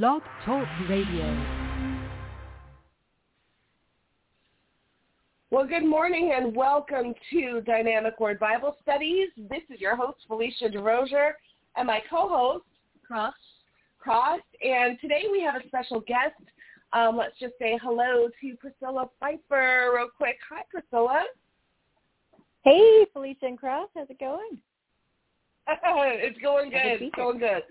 Blog Talk Radio. Well, good morning and welcome to Dynamic Word Bible Studies. This is your host, Phelicia DeRosier, and my co-host, Cross. Cross. And today we have a special guest. Um, let's just say hello to Priscilla Pfeiffer real quick. Hi, Priscilla. Hey, Phelicia and Cross. How's it going? it's going good. It's going good.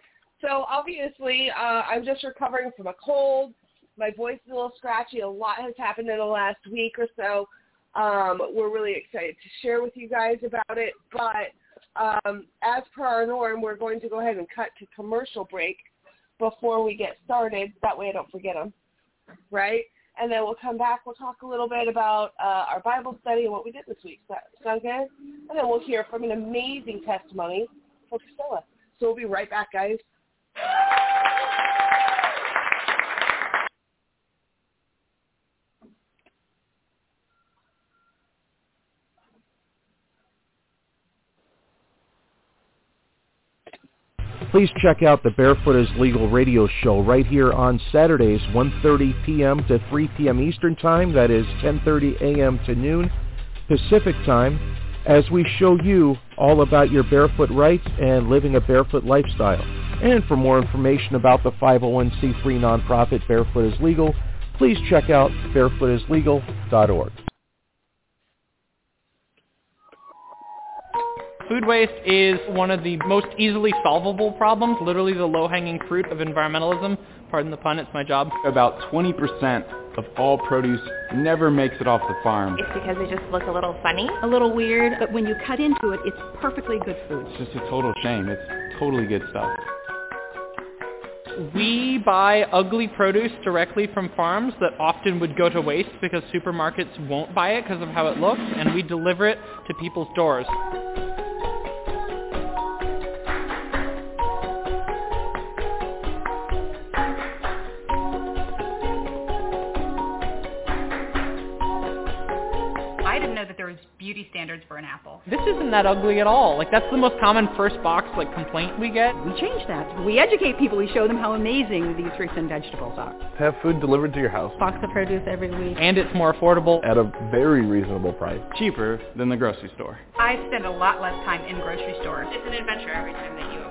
So obviously, uh, I'm just recovering from a cold. My voice is a little scratchy. A lot has happened in the last week or so. Um, we're really excited to share with you guys about it. But um, as per our norm, we're going to go ahead and cut to commercial break before we get started. That way I don't forget them, right? And then we'll come back. We'll talk a little bit about uh, our Bible study and what we did this week. Sound good? And then we'll hear from an amazing testimony from Priscilla. So we'll be right back, guys. Please check out the Barefoot is Legal radio show right here on Saturdays, 1.30 p.m. to 3 p.m. Eastern Time. That is 10.30 a.m. to noon Pacific Time as we show you all about your barefoot rights and living a barefoot lifestyle. And for more information about the 501c3 nonprofit Barefoot is Legal, please check out barefootislegal.org. Food waste is one of the most easily solvable problems, literally the low-hanging fruit of environmentalism. Pardon the pun, it's my job. About 20% of all produce never makes it off the farm. It's because they just look a little funny. A little weird, but when you cut into it, it's perfectly good food. It's just a total shame. It's totally good stuff. We buy ugly produce directly from farms that often would go to waste because supermarkets won't buy it because of how it looks, and we deliver it to people's doors. Beauty standards for an apple. This isn't that ugly at all. Like that's the most common first box like complaint we get. We change that. We educate people. We show them how amazing these fruits and vegetables are. Have food delivered to your house Box of produce every week. And it's more affordable. at a very reasonable price. Cheaper than the grocery store. I spend a lot less time in grocery stores. It's an adventure every time that you open your box.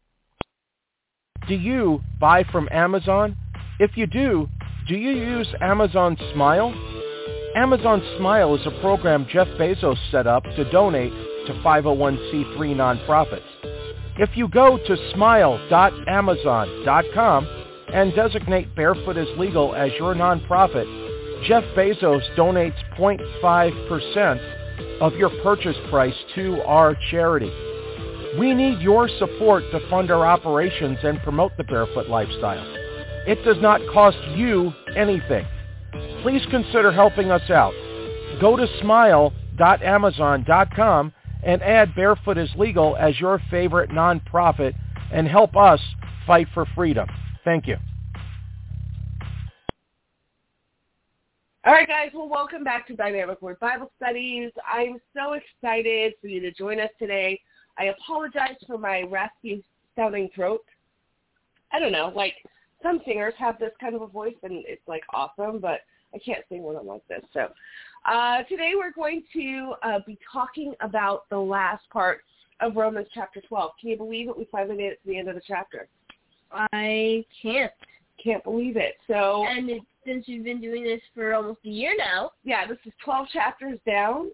Do you buy from Amazon? If you do, do you use Amazon Smile? Amazon Smile is a program Jeff Bezos set up to donate to 501c3 nonprofits. If you go to smile.amazon.com and designate Barefoot is Legal as your nonprofit, Jeff Bezos donates 0.5% of your purchase price to our charity. We need your support to fund our operations and promote the barefoot lifestyle. It does not cost you anything. Please consider helping us out. Go to smile.amazon.com and add Barefoot is Legal as your favorite nonprofit and help us fight for freedom. Thank you. All right, guys. Well, welcome back to Dynamic Word Bible Studies. I'm so excited for you to join us today. I apologize for my raspy sounding throat. I don't know, like some singers have this kind of a voice and it's like awesome, but I can't sing when I'm like this. So uh, today we're going to uh, be talking about the last part of Romans chapter 12. Can you believe it? We finally made it to the end of the chapter. I can't. Can't believe it. So And it, since you've been doing this for almost a year now, yeah, this is 12 chapters down.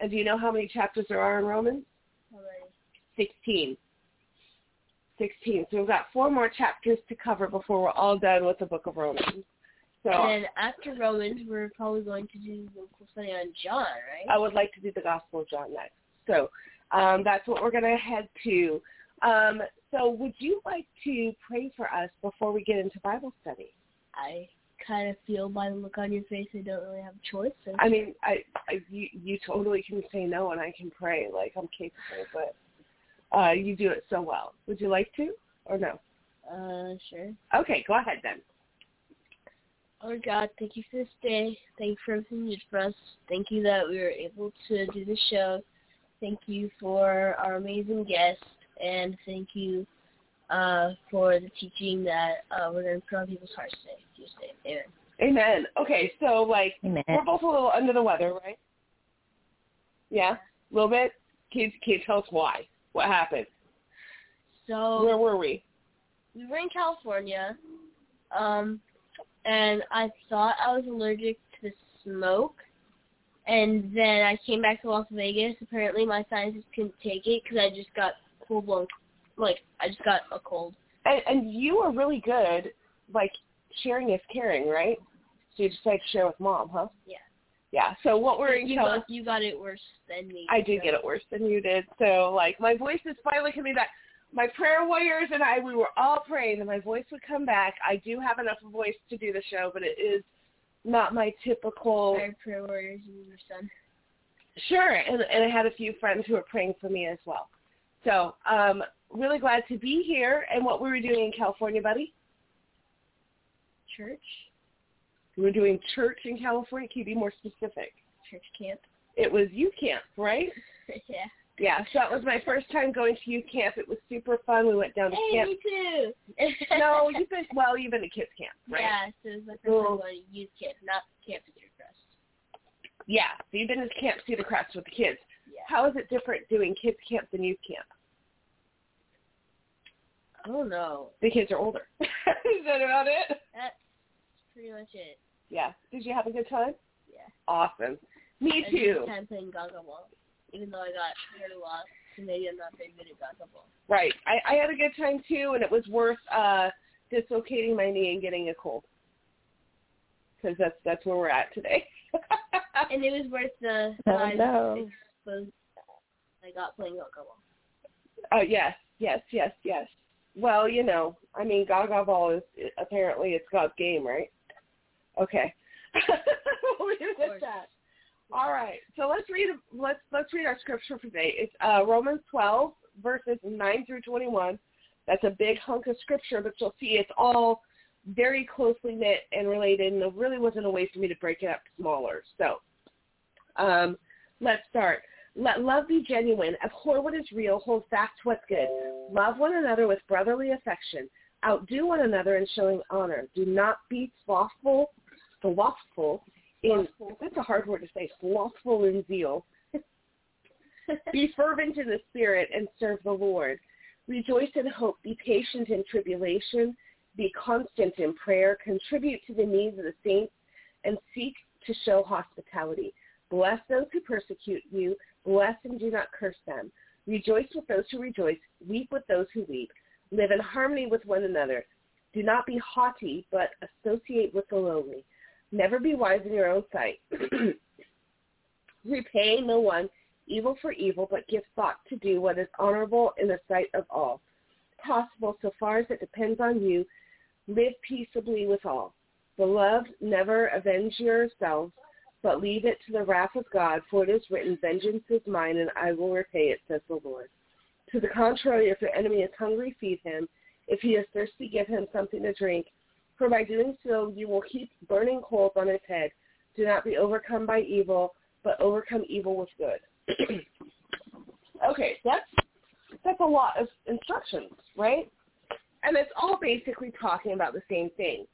And do you know how many chapters there are in Romans? 16. 16. So we've got four more chapters to cover before we're all done with the book of Romans. So and then after Romans, we're probably going to do the study on John, right? I would like to do the Gospel of John next. So um, that's what we're going to head to. Um, so would you like to pray for us before we get into Bible study? I kind of feel by the look on your face I don't really have a choice. So I mean, I, I you, you totally can say no and I can pray like I'm capable, but uh, you do it so well. Would you like to or no? Uh, sure. Okay, go ahead then. Oh God, thank you for this day. Thank you for everything you did for us. Thank you that we were able to do the show. Thank you for our amazing guest, and thank you uh, for the teaching that uh, we're going to put on people's hearts today. Tuesday. Amen. Amen. Okay, so like Amen. we're both a little under the weather, right? Yeah, a little bit. Can you, can you tell us why? What happened? So Where were we? we were in California, um, and I thought I was allergic to the smoke. And then I came back to Las Vegas. Apparently, my sinuses couldn't take it because I just got full blown, like I just got a cold. And, and you were really good, like sharing is caring, right? So you decided to share with mom, huh? Yeah. Yeah. So what were you Cali- got you got it worse than me. I did so- get it worse than you did. So like my voice is finally coming back. My prayer warriors and I, we were all praying that my voice would come back. I do have enough voice to do the show, but it is not my typical. Our prayer warriors and your son. Sure, and, and I had a few friends who were praying for me as well. So um, really glad to be here. And what were we doing in California, buddy? Church, We were doing church in California. Can you be more specific? church camp. It was youth camp, right? yeah. Yeah, so that was my first time going to youth camp. It was super fun. We went down to Hey, camp. me too. no, you've been well, you've been to kids camp, right? Yeah, so it was my first time going to youth camp, not camp to Cedar Crest. Yeah, so you've been to camp Cedar Crest with the kids. Yeah. How is it different doing kids camp than youth camp? I don't know. The kids are older. is that about it? That's pretty much it. Yeah. Did you have a good time? Yeah. Awesome. Me I had a too. good time playing Gaga Ball, even though I got hurt a lot. So maybe I'm not very good at Gaga Ball. Right. I, I had a good time too, and it was worth uh dislocating my knee and getting a cold. Because that's that's where we're at today. And it was worth the Oh, five no. exposed I got playing Gaga Ball. Oh yes, yes, yes, yes. Well, you know, I mean, Gaga Ball is apparently it's God's game, right? Okay. we'll leave it at that. All right. So let's read let's let's read our scripture for today. It's uh, Romans 12 verses 9 through 21. That's a big hunk of scripture, but you'll see it's all very closely knit and related, and there really wasn't a way for me to break it up smaller. So um, let's start. Let love be genuine. Abhor what is real. Hold fast what's good. Love one another with brotherly affection. Outdo one another in showing honor. Do not be slothful, slothful in, that's a hard word to say, slothful in zeal. be fervent in the spirit and serve the Lord. Rejoice in hope. Be patient in tribulation. Be constant in prayer. Contribute to the needs of the saints and seek to show hospitality. Bless those who persecute you. Bless and do not curse them. Rejoice with those who rejoice. Weep with those who weep. Live in harmony with one another. Do not be haughty, but associate with the lowly. Never be wise in your own sight. Repay no one evil for evil, but give thought to do what is honorable in the sight of all. Possible, so far as it depends on you, live peaceably with all. Beloved, never avenge yourselves, but leave it to the wrath of God, for it is written, Vengeance is mine, and I will repay it, says the Lord. To the contrary, if your enemy is hungry, feed him. If he is thirsty, give him something to drink. For by doing so, you will heap burning coals on his head. Do not be overcome by evil, but overcome evil with good. okay, that's that's a lot of instructions, right? And it's all basically talking about the same thing.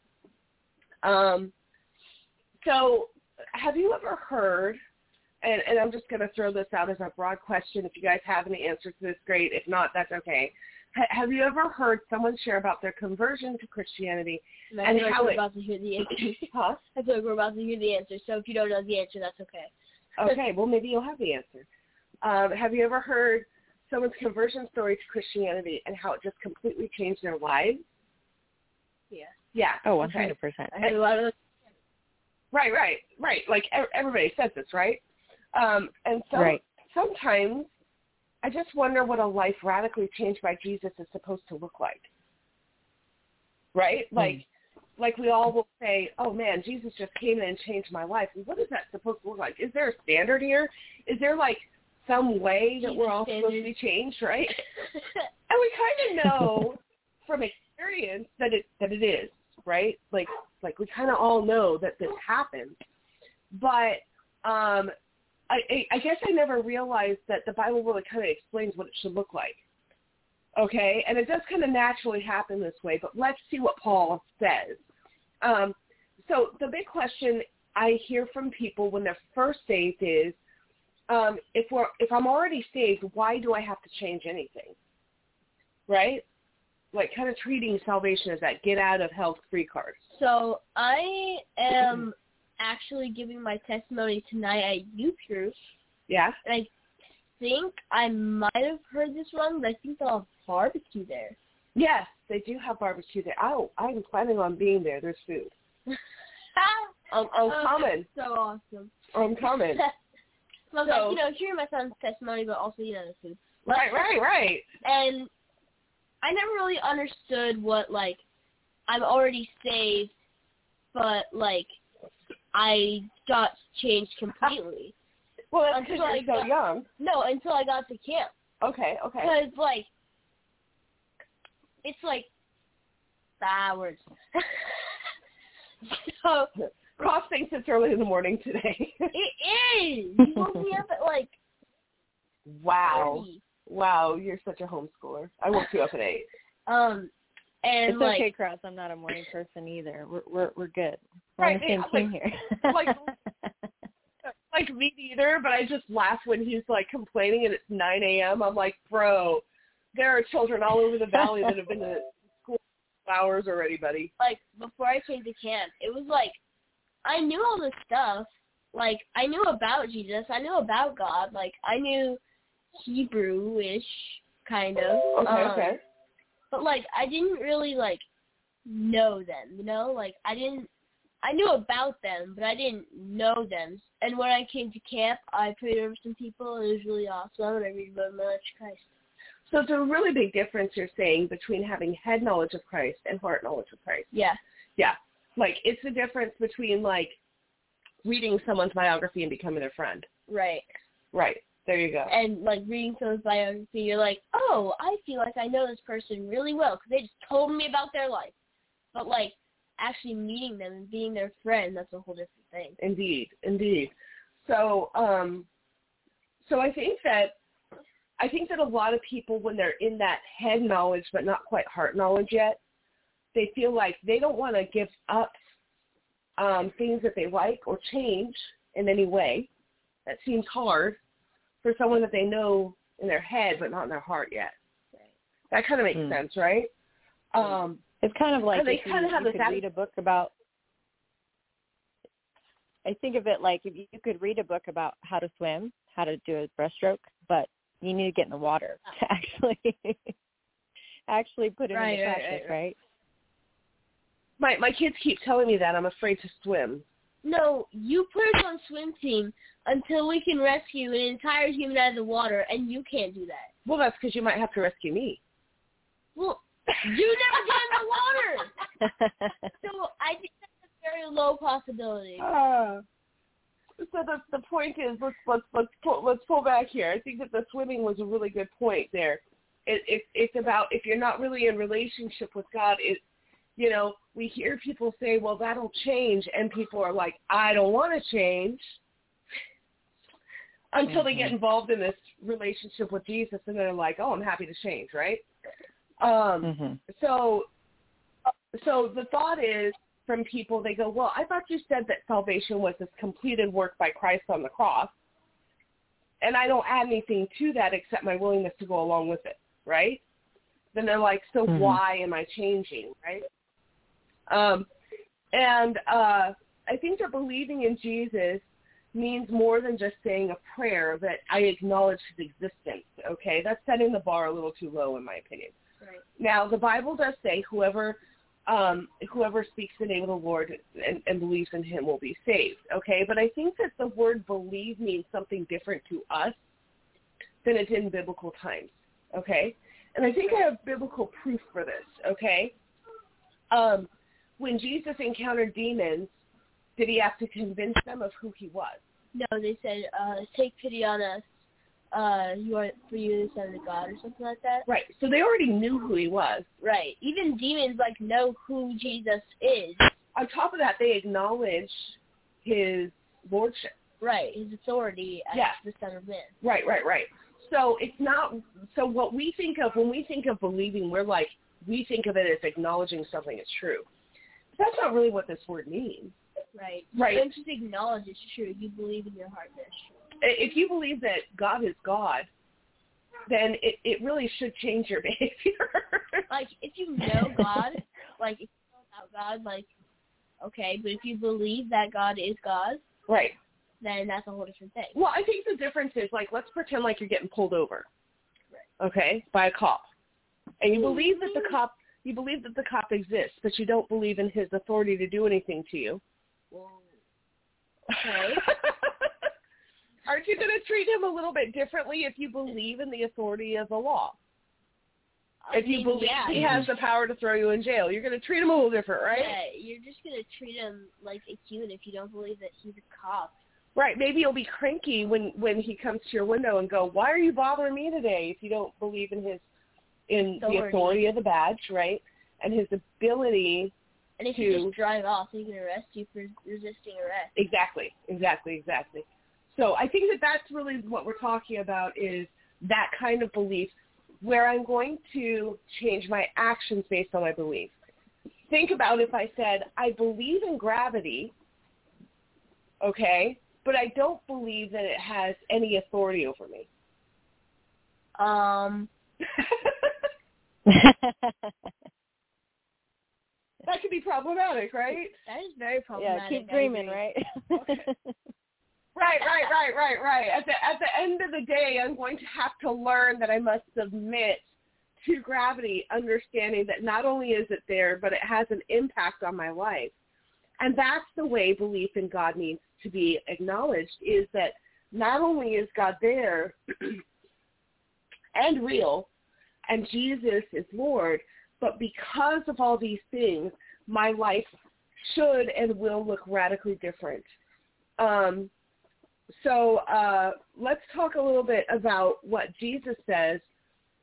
Um, so, have you ever heard? And, and I'm just going to throw this out as a broad question. If you guys have any answers to this, great. If not, that's okay. Ha- have you ever heard someone share about their conversion to Christianity And I and feel like how we're it? about to hear the answer. huh? I feel like we're about to hear the answer. So if you don't know the answer, that's okay. Okay, well maybe you'll have the answer. Um, have you ever heard someone's conversion story to Christianity and how it just completely changed their lives? Yeah. Yeah. Oh, 100%. I heard a lot of Right, right, right. Like everybody says this, right? Um, and so Right. sometimes I just wonder what a life radically changed by Jesus is supposed to look like. Right? Like mm. like we all will say, "Oh man, Jesus just came in and changed my life." What is that supposed to look like? Is there a standard here? Is there like some way that we're all supposed to be changed, right? and we kind of know from experience that it that it is, right? Like like we kind of all know that this happens, but um, I, I guess I never realized that the Bible really kind of explains what it should look like. Okay, and it does kind of naturally happen this way, but let's see what Paul says. Um, so the big question I hear from people when they're first saved is, um, if we're if I'm already saved, why do I have to change anything? Right? Like kind of treating salvation as that get out of hell free card. So I am actually giving my testimony tonight at Group. Yeah. And I think I might have heard this wrong, but I think they'll have barbecue there. Yes, they do have barbecue there. Oh, I'm planning on being there. There's food. I'm, I'm oh, coming. So awesome. I'm coming. so, I was so, like, you know, hearing my son's testimony, but also, you know, the food. Right, right, right. And I never really understood what, like, I'm already saved, but, like, I got changed completely. well, that's because you're so young. No, until I got to camp. Okay, okay. Because like, it's like hours. so Ross thinks it's early in the morning today. it is. You woke me up at like. Wow. 30. Wow, you're such a homeschooler. I woke you up at eight. Um, and it's like, okay, Cross. I'm not a morning person either. We're we're we're good. We're right, on the same yeah, team like, here. like, like me neither. But I just laugh when he's like complaining and it's 9 a.m. I'm like, bro, there are children all over the valley that have been to school hours already, buddy. Like before I came to camp, it was like I knew all this stuff. Like I knew about Jesus. I knew about God. Like I knew Hebrew-ish kind of. Okay, um, okay but like I didn't really like know them, you know? Like I didn't I knew about them, but I didn't know them. And when I came to camp, I prayed over some people, and it was really awesome, and I read about my Christ. So it's a really big difference you're saying between having head knowledge of Christ and heart knowledge of Christ. Yeah. Yeah. Like it's the difference between like reading someone's biography and becoming their friend. Right. Right. There you go. And like reading someone's biography, you're like, oh, I feel like I know this person really well because they just told me about their life. But like actually meeting them and being their friend, that's a whole different thing. Indeed, indeed. So, um, so I think that I think that a lot of people, when they're in that head knowledge but not quite heart knowledge yet, they feel like they don't want to give up um, things that they like or change in any way. That seems hard for someone that they know in their head but not in their heart yet. Right. That kind of makes mm. sense, right? Um, it's kind of like they kind you, of have you this could read a book about. I think of it like if you could read a book about how to swim, how to do a breaststroke, but you need to get in the water to actually actually put it right, into right, practice, right, right? My my kids keep telling me that I'm afraid to swim. No, you put us on swim team until we can rescue an entire human out of the water, and you can't do that. Well, that's because you might have to rescue me. Well, you never get in the water. so I think that's a very low possibility. Uh, so the the point is, let's let's let's pull, let's pull back here. I think that the swimming was a really good point there. It, it it's about if you're not really in relationship with God, it you know, we hear people say, well, that'll change. And people are like, I don't want to change until mm-hmm. they get mm-hmm. involved in this relationship with Jesus. And they're like, oh, I'm happy to change, right? Um, mm-hmm. So, so the thought is from people, they go, well, I thought you said that salvation was this completed work by Christ on the cross. And I don't add anything to that except my willingness to go along with it, right? Then they're like, so mm-hmm. why am I changing, right? Um, and uh, I think that believing in Jesus means more than just saying a prayer that I acknowledge his existence. Okay, that's setting the bar a little too low in my opinion. Right. Now the Bible does say whoever um, whoever speaks the name of the Lord and, and believes in him will be saved. Okay, but I think that the word believe means something different to us than it did in biblical times. Okay? And I think I have biblical proof for this, okay? Um, when Jesus encountered demons, did he have to convince them of who he was? No, they said, uh, take pity on us. Uh, you are for you the son of God or something like that. Right. So they already knew who he was. Right. Even demons like know who Jesus is. On top of that, they acknowledge his lordship. Right. His authority as Yeah. the Son of Man. Right, right, right. So it's not so what we think of when we think of believing, we're like we think of it as acknowledging something is true. That's not really what this word means. Right. Right. You don't just acknowledge it's true. You believe in your heart that it's true. If you believe that God is God, then it, it really should change your behavior. Like if you know God, like if you know about God, like okay, but if you believe that God is God, right. then that's a whole different thing. Well, I think the difference is like let's pretend like you're getting pulled over, okay, by a cop, and you believe that the cop you believe that the cop exists, but you don't believe in his authority to do anything to you. Okay. Aren't you going to treat him a little bit differently if you believe in the authority of the law? I If you mean, believe yeah, he has the power to throw you in jail, you're going to treat him a little different, right? Yeah, you're just gonna treat him like a human if you don't believe that he's a cop. Right. Maybe you'll be cranky when when he comes to your window and go, "Why are you bothering me today?" If you don't believe in his in the Authority. authority of the badge, right, and his ability And if to you just drive off, he can arrest you for resisting arrest. exactly, exactly, exactly. So I think that that's really what we're talking about is that kind of belief where I'm going to change my actions based on my belief. Think about if I said, I believe in gravity, okay, but I don't believe that it has any authority over me. Um, That could be problematic, right? that is very problematic. yeah, keep dreaming, agree. right? Right, right, right, right, right. At the at the end of the day, I'm going to have to learn that I must submit to gravity, understanding that not only is it there, but it has an impact on my life. And that's the way belief in God needs to be acknowledged is that not only is God there and real and Jesus is Lord, but because of all these things, my life should and will look radically different. Um, so uh, let's talk a little bit about what Jesus says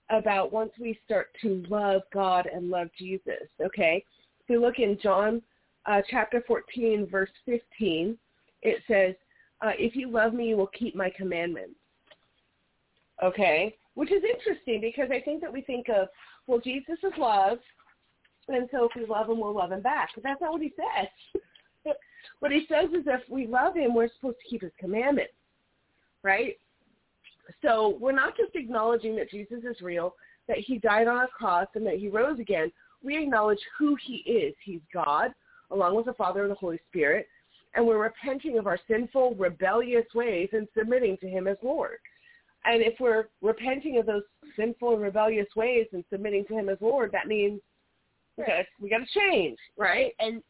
about once we start to love God and love Jesus. Okay, if we look in John uh, chapter 14, verse 15, it says, uh, "If you love me, you will keep my commandments." Okay, which is interesting because I think that we think of, well, Jesus is love, and so if we love him, we'll love him back. But that's not what he says. what he says is if we love him, we're supposed to keep his commandments, right? So we're not just acknowledging that Jesus is real, that he died on a cross, and that he rose again. We acknowledge who he is. He's God, along with the Father and the Holy Spirit, and we're repenting of our sinful, rebellious ways and submitting to him as Lord. And if we're repenting of those sinful and rebellious ways and submitting to him as Lord, that means we got we got to change, right? And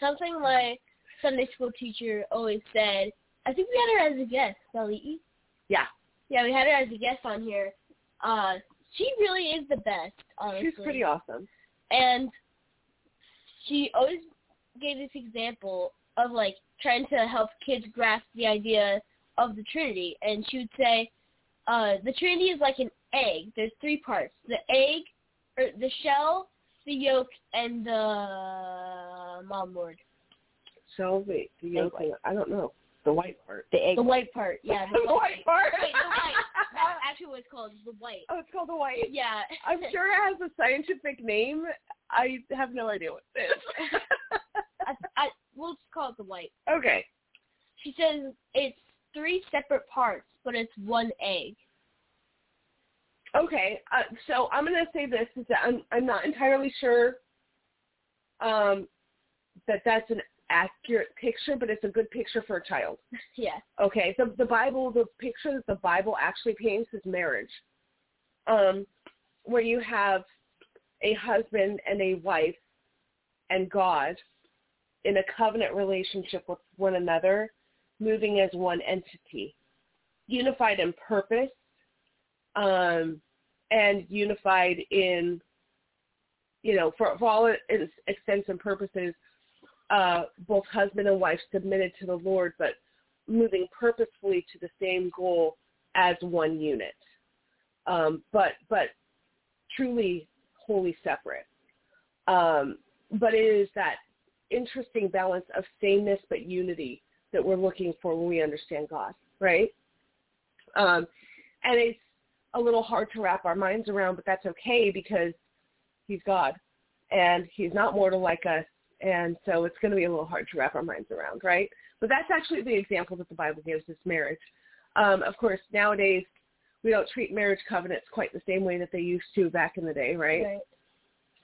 something my Sunday school teacher always said, I think we had her as a guest, Sally. Yeah, Yeah, we had her as a guest on here. Uh, she really is the best, honestly. she's pretty awesome. And she always gave this example of like trying to help kids grasp the idea of the Trinity. And she would say, uh, the Trinity is like an egg. There's three parts: the egg, or the shell, the yolk, and the mom word. So wait, the yolk, I don't know the white part. The egg. The white part, yeah. The, The white part. Wait, the white. That's actually what it's called. The white. Oh, it's called the white. Yeah. I'm sure it has a scientific name. I have no idea what it is. I, I, we'll just call it the white. okay. She says it's three separate parts, but it's one egg. Okay, uh, so I'm going to say this is that I'm I'm not entirely sure um, that that's an accurate picture, but it's a good picture for a child. Yeah. Okay, so the Bible, the picture that the Bible actually paints is marriage, um, where you have a husband and a wife and God in a covenant relationship with one another, moving as one entity, unified in purpose, um, and unified in, you know, for, for all its extents and purposes, uh, both husband and wife submitted to the Lord, but moving purposefully to the same goal as one unit, um, but but truly wholly separate. Um, but it is that interesting balance of sameness but unity that we're looking for when we understand God, right? Um, and it's a little hard to wrap our minds around, but that's okay because he's God and he's not mortal like us. And so it's going to be a little hard to wrap our minds around, right? But that's actually the example that the Bible gives us marriage. Um, of course, nowadays we don't treat marriage covenants quite the same way that they used to back in the day, right? Right.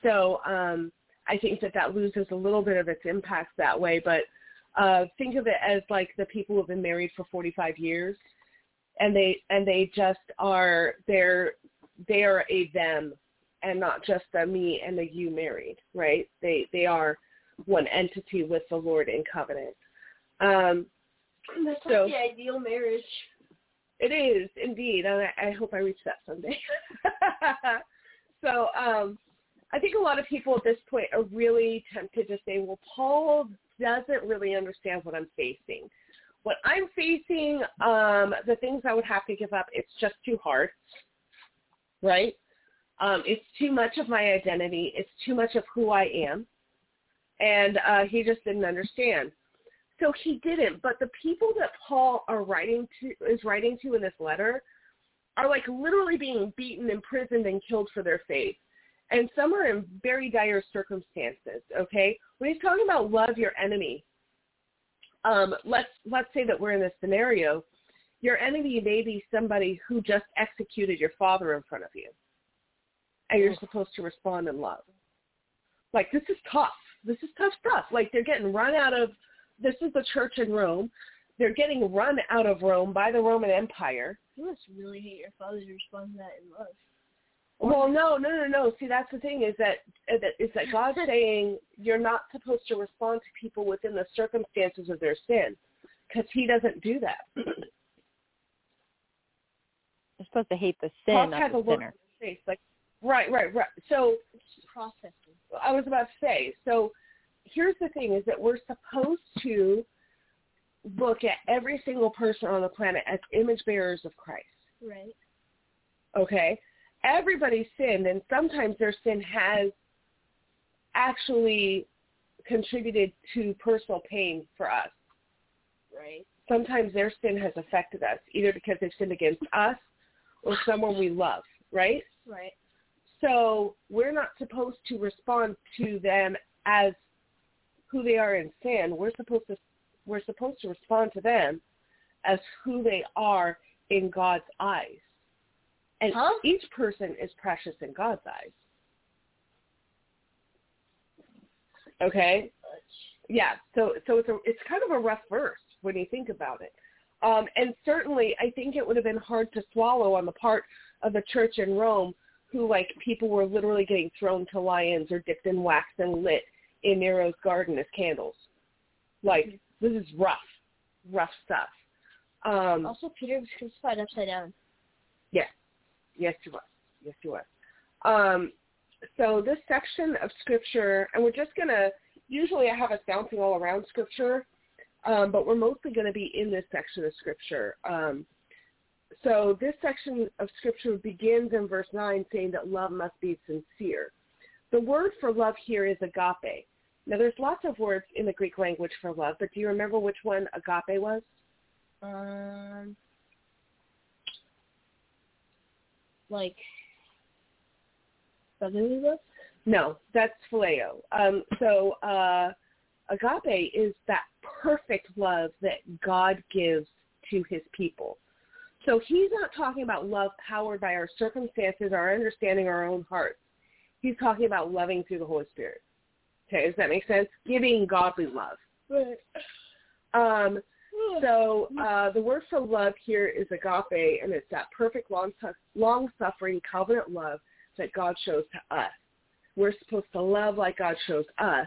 So um, I think that that loses a little bit of its impact that way. But uh, think of it as like the people who have been married for 45 years, and they and they just are they're they are a them and not just a me and a you married, right? They they are one entity with the Lord in covenant. Um, That's so, like the ideal marriage. It is indeed, and I, I hope I reach that someday. so um, I think a lot of people at this point are really tempted to say, well, Paul doesn't really understand what I'm facing. What I'm facing, um, the things I would have to give up, it's just too hard, right? Um, it's too much of my identity. It's too much of who I am. And uh, he just didn't understand. So he didn't. But the people that Paul are writing to is writing to in this letter are like literally being beaten, imprisoned, and killed for their faith. And some are in very dire circumstances. Okay, when he's talking about love your enemy, um, let's let's say that we're in this scenario. Your enemy may be somebody who just executed your father in front of you, and you're supposed to respond in love. Like this is tough. This is tough stuff. Like they're getting run out of this is the church in Rome. They're getting run out of Rome by the Roman Empire. You must really hate your father to respond to that in love. Well, no, no, no, no. See, that's the thing is that uh, is that God's saying you're not supposed to respond to people within the circumstances of their sin, because He doesn't do that. You're supposed to hate the sin, Paul not the sinner. face, like, right, right, right. So processing. I was about to say. So here's the thing: is that we're supposed to look at every single person on the planet as image bearers of Christ. Right. Okay, everybody sinned, and sometimes their sin has actually contributed to personal pain for us. Right. Sometimes their sin has affected us, either because they've sinned against us or someone we love. Right. Right. So we're not supposed to respond to them as who they are in sin. We're supposed to we're supposed to respond to them as who they are in God's eyes. And Huh? each person is precious in God's eyes. Okay? Yeah, so so it's a, it's kind of a rough verse when you think about it. Um, and certainly I think it would have been hard to swallow on the part of the church in Rome who like people were literally getting thrown to lions or dipped in wax and lit in Nero's garden as candles. Like this is rough, rough stuff. Um, Also, Peter was crucified upside down. yes, yes, you was, yes, you was. Um, so this section of scripture, and we're just gonna. Usually, I have us bouncing all around scripture, um, but we're mostly going to be in this section of scripture. Um, so this section of scripture begins in verse 9 saying that love must be sincere. The word for love here is agape. Now there's lots of words in the Greek language for love, but do you remember which one agape was? Um, like love. No, that's phileo. Um, so uh, agape is that perfect love that God gives to his people. So he's not talking about love powered by our circumstances, our understanding, our own hearts. He's talking about loving through the Holy Spirit. Okay, does that make sense? Giving godly love. Right. Um, so uh, the word for love here is agape, and it's that perfect long long-suffering covenant love that God shows to us. We're supposed to love like God shows us.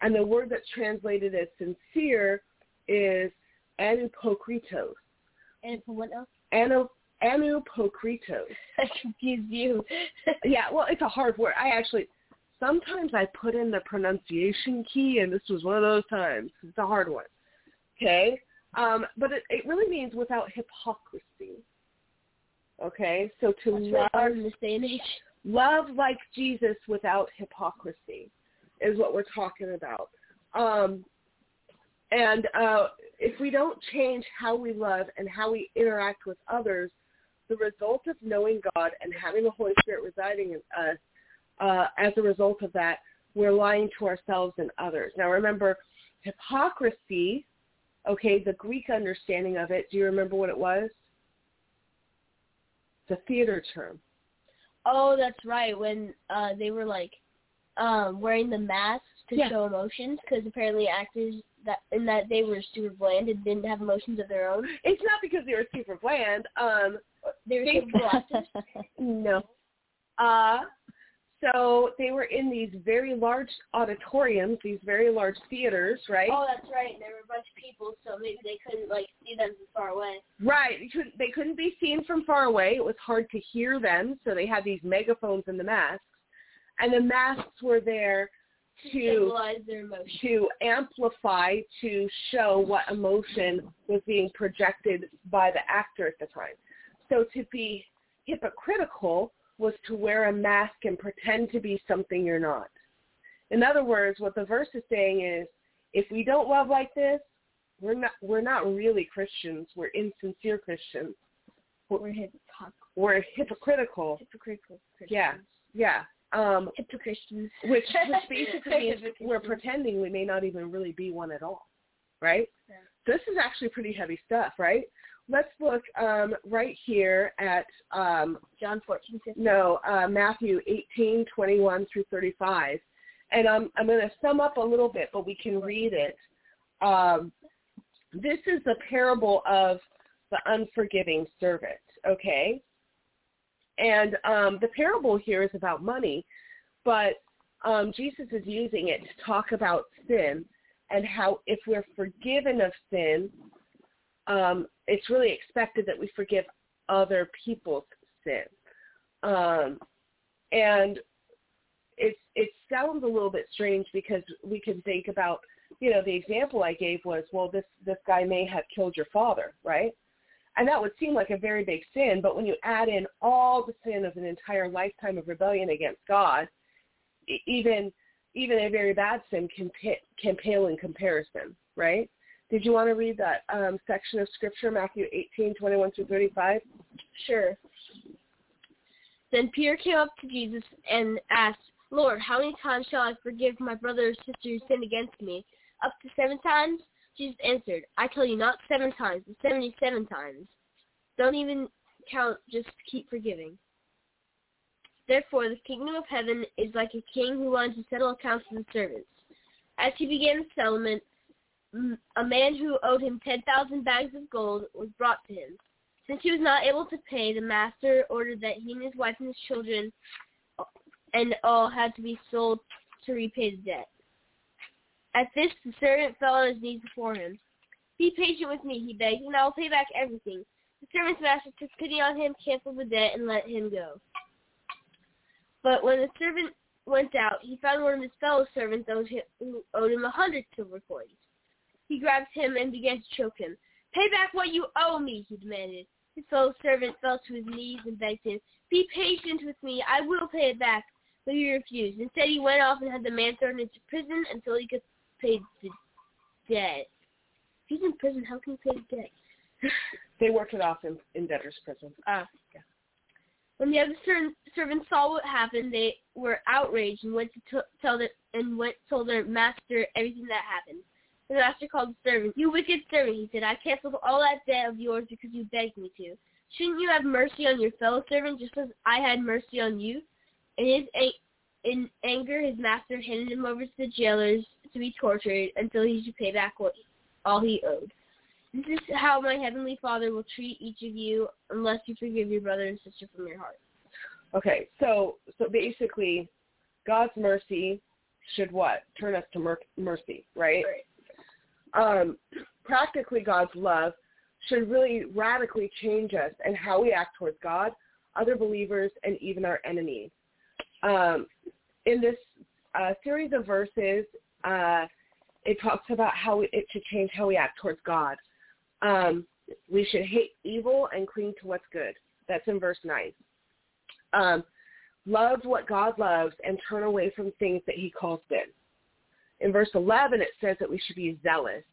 And the word that's translated as sincere is anupokritos. And for what else? Anu, anupokritos. I confused you. yeah, well, it's a hard word. I actually sometimes I put in the pronunciation key, and this was one of those times. It's a hard one. Okay, um, but it, it really means without hypocrisy. Okay, so to That's love in this day and age. love like Jesus without hypocrisy is what we're talking about. Um, and uh, if we don't change how we love and how we interact with others, the result of knowing God and having the Holy Spirit residing in us, uh, as a result of that, we're lying to ourselves and others. Now remember, hypocrisy, okay, the Greek understanding of it, do you remember what it was? It's a theater term. Oh, that's right. When uh they were like um wearing the masks to Yeah. show emotions, because apparently actors that in that they were super bland and didn't have emotions of their own. It's not because they were super bland. Um, They were They-. No. Uh, so they were in these very large auditoriums, these very large theaters, right? Oh, that's right. There were a bunch of people, so maybe they couldn't like see them from far away. Right. They couldn't, be seen from far away. It was hard to hear them, so they had these megaphones and the masks. And the masks were there to their to amplify, to show what emotion was being projected by the actor at the time. So to be hypocritical was to wear a mask and pretend to be something you're not. In other words, what the verse is saying is, if we don't love like this, we're not we're not really Christians. We're insincere Christians. We're hypocritical. We're hypocritical. Hypocritical. Yeah, yeah. Um, Hypocristians. which which basically means we're pretending we may not even really be one at all, right? Yeah. This is actually pretty heavy stuff, right? Let's look um, right here at um, John fourteen fifteen. no uh, Matthew eighteen twenty one through thirty five, and um, I'm going to sum up a little bit, but we can read it. Um, this is the parable of the unforgiving servant, okay? And um, the parable here is about money, but um, Jesus is using it to talk about sin and how if we're forgiven of sin, um, it's really expected that we forgive other people's sin. Um, and it's it sounds a little bit strange because we can think about, you know, the example I gave was, well, this this guy may have killed your father, right? And that would seem like a very big sin, but when you add in all the sin of an entire lifetime of rebellion against God, even even a very bad sin can can pale in comparison, right? Did you want to read that um, section of scripture, Matthew 18, 21 through 35? Sure. Then Peter came up to Jesus and asked, Lord, how many times shall I forgive my brother or sister who sinned against me? Up to seven times? Jesus answered, I tell you not seven times, but seventy-seven times. Don't even count, just keep forgiving. Therefore, the kingdom of heaven is like a king who wanted to settle accounts with his servants. As he began the settlement, a man who owed him 10,000 bags of gold was brought to him. Since he was not able to pay, the master ordered that he and his wife and his children and all had to be sold to repay the debt. At this, the servant fell on his knees before him. Be patient with me, he begged, and I will pay back everything. The servant's master took pity on him, canceled the debt, and let him go. But when the servant went out, he found one of his fellow servants who owed him a hundred silver coins. He grabbed him and began to choke him. Pay back what you owe me, he demanded. His fellow servant fell to his knees and begged him, Be patient with me, I will pay it back. But he refused. Instead, he went off and had the man thrown into prison until he could pay the debt. If he's in prison, how can he pay the debt? They worked it off in, in debtor's prison. Ah, yeah. When the other ser- servants saw what happened, they were outraged and went to t- tell their and went told their master everything that happened. The master called the servant. You wicked servant, he said. I canceled all that debt of yours because you begged me to. Shouldn't you have mercy on your fellow servant just as I had mercy on you? In his a- in anger, his master handed him over to the jailers to be tortured until he should pay back what all he owed. This is how my heavenly Father will treat each of you unless you forgive your brother and sister from your heart. Okay, so so basically, God's mercy should what turn us to mer- mercy, right? Um, practically, God's love should really radically change us and how we act towards God, other believers, and even our enemies. Um, in this uh, series of verses, uh, it talks about how we, it should change how we act towards God. Um, we should hate evil and cling to what's good. That's in verse 9. Um, love what God loves and turn away from things that he calls sin. In verse 11, it says that we should be zealous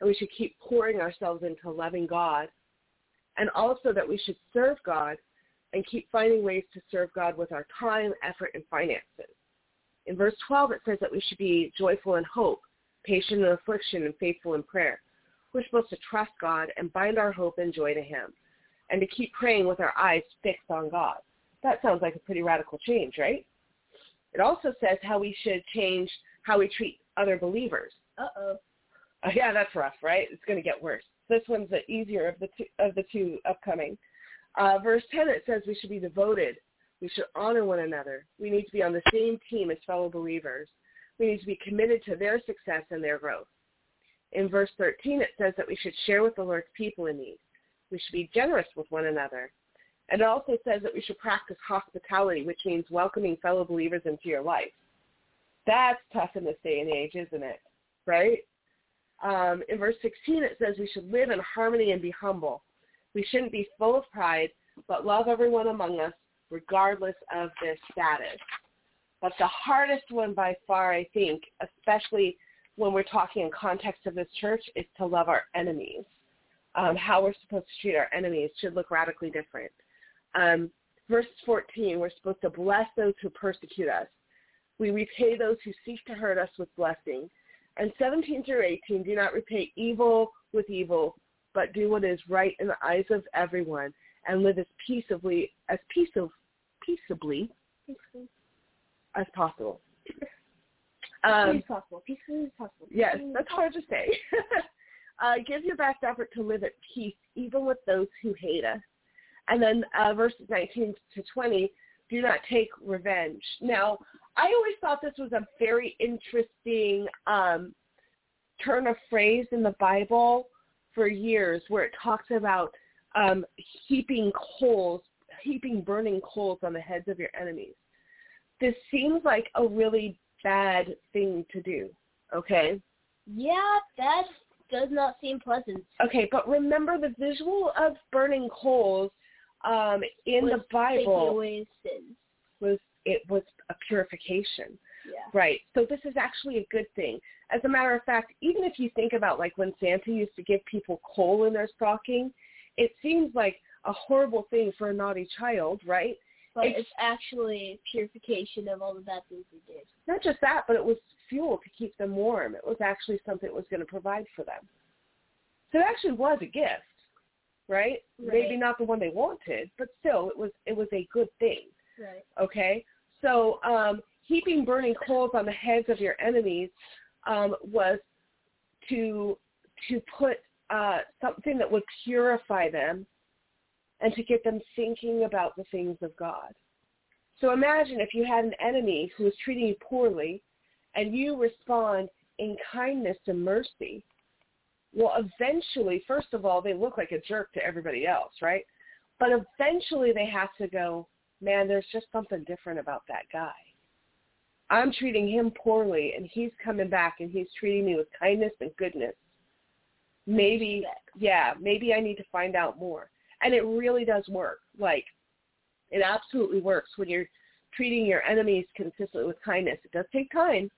and we should keep pouring ourselves into loving God and also that we should serve God and keep finding ways to serve God with our time, effort, and finances. In verse 12, it says that we should be joyful in hope, patient in affliction, and faithful in prayer. We're supposed to trust God and bind our hope and joy to him and to keep praying with our eyes fixed on God. That sounds like a pretty radical change, right? It also says how we should change how we treat other believers. Uh-oh. Uh, yeah, that's rough, right? It's going to get worse. This one's the easier of the two, of the two upcoming. Uh, verse 10, it says we should be devoted. We should honor one another. We need to be on the same team as fellow believers. We need to be committed to their success and their growth. In verse 13, it says that we should share with the Lord's people in need. We should be generous with one another. And it also says that we should practice hospitality, which means welcoming fellow believers into your life. That's tough in this day and age, isn't it? Right? Um, in verse 16, it says we should live in harmony and be humble. We shouldn't be full of pride, but love everyone among us, regardless of their status. But the hardest one by far, I think, especially when we're talking in context of this church, is to love our enemies. Um, how we're supposed to treat our enemies should look radically different. Um, verse 14, we're supposed to bless those who persecute us. We repay those who seek to hurt us with blessing. And 17 through 18, do not repay evil with evil, but do what is right in the eyes of everyone, and live as peaceably as peaceably, peaceably as possible. Um, as possible. Peacefully as possible. Yes, that's hard to say. uh, give your best effort to live at peace, even with those who hate us. And then uh, verses 19 to 20, do not take revenge. Now, I always thought this was a very interesting um, turn of phrase in the Bible for years where it talks about um, heaping coals, heaping burning coals on the heads of your enemies. This seems like a really bad thing to do, okay? Yeah, that does not seem pleasant. Okay, but remember the visual of burning coals um, in was the Bible was it was a purification. Yeah. Right. So this is actually a good thing. As a matter of fact, even if you think about like when Santa used to give people coal in their stocking, it seems like a horrible thing for a naughty child, right? But It's- it's, actually purification of all the bad things we did. Not just that, but it was fuel to keep them warm. It was actually something that was going to provide for them. So it actually was a gift, right? Maybe not the one they wanted, but still, it was it was a good thing. Right. Okay, so um, heaping burning coals on the heads of your enemies um, was to to put uh, something that would purify them and to get them thinking about the things of God. So imagine if you had an enemy who was treating you poorly and you respond in kindness and mercy. Well, eventually, first of all, they look like a jerk to everybody else, right? But eventually they have to go, man, there's just something different about that guy. I'm treating him poorly and he's coming back and he's treating me with kindness and goodness. Maybe, yeah, maybe I need to find out more. And it really does work. Like, it absolutely works when you're treating your enemies consistently with kindness. It does take time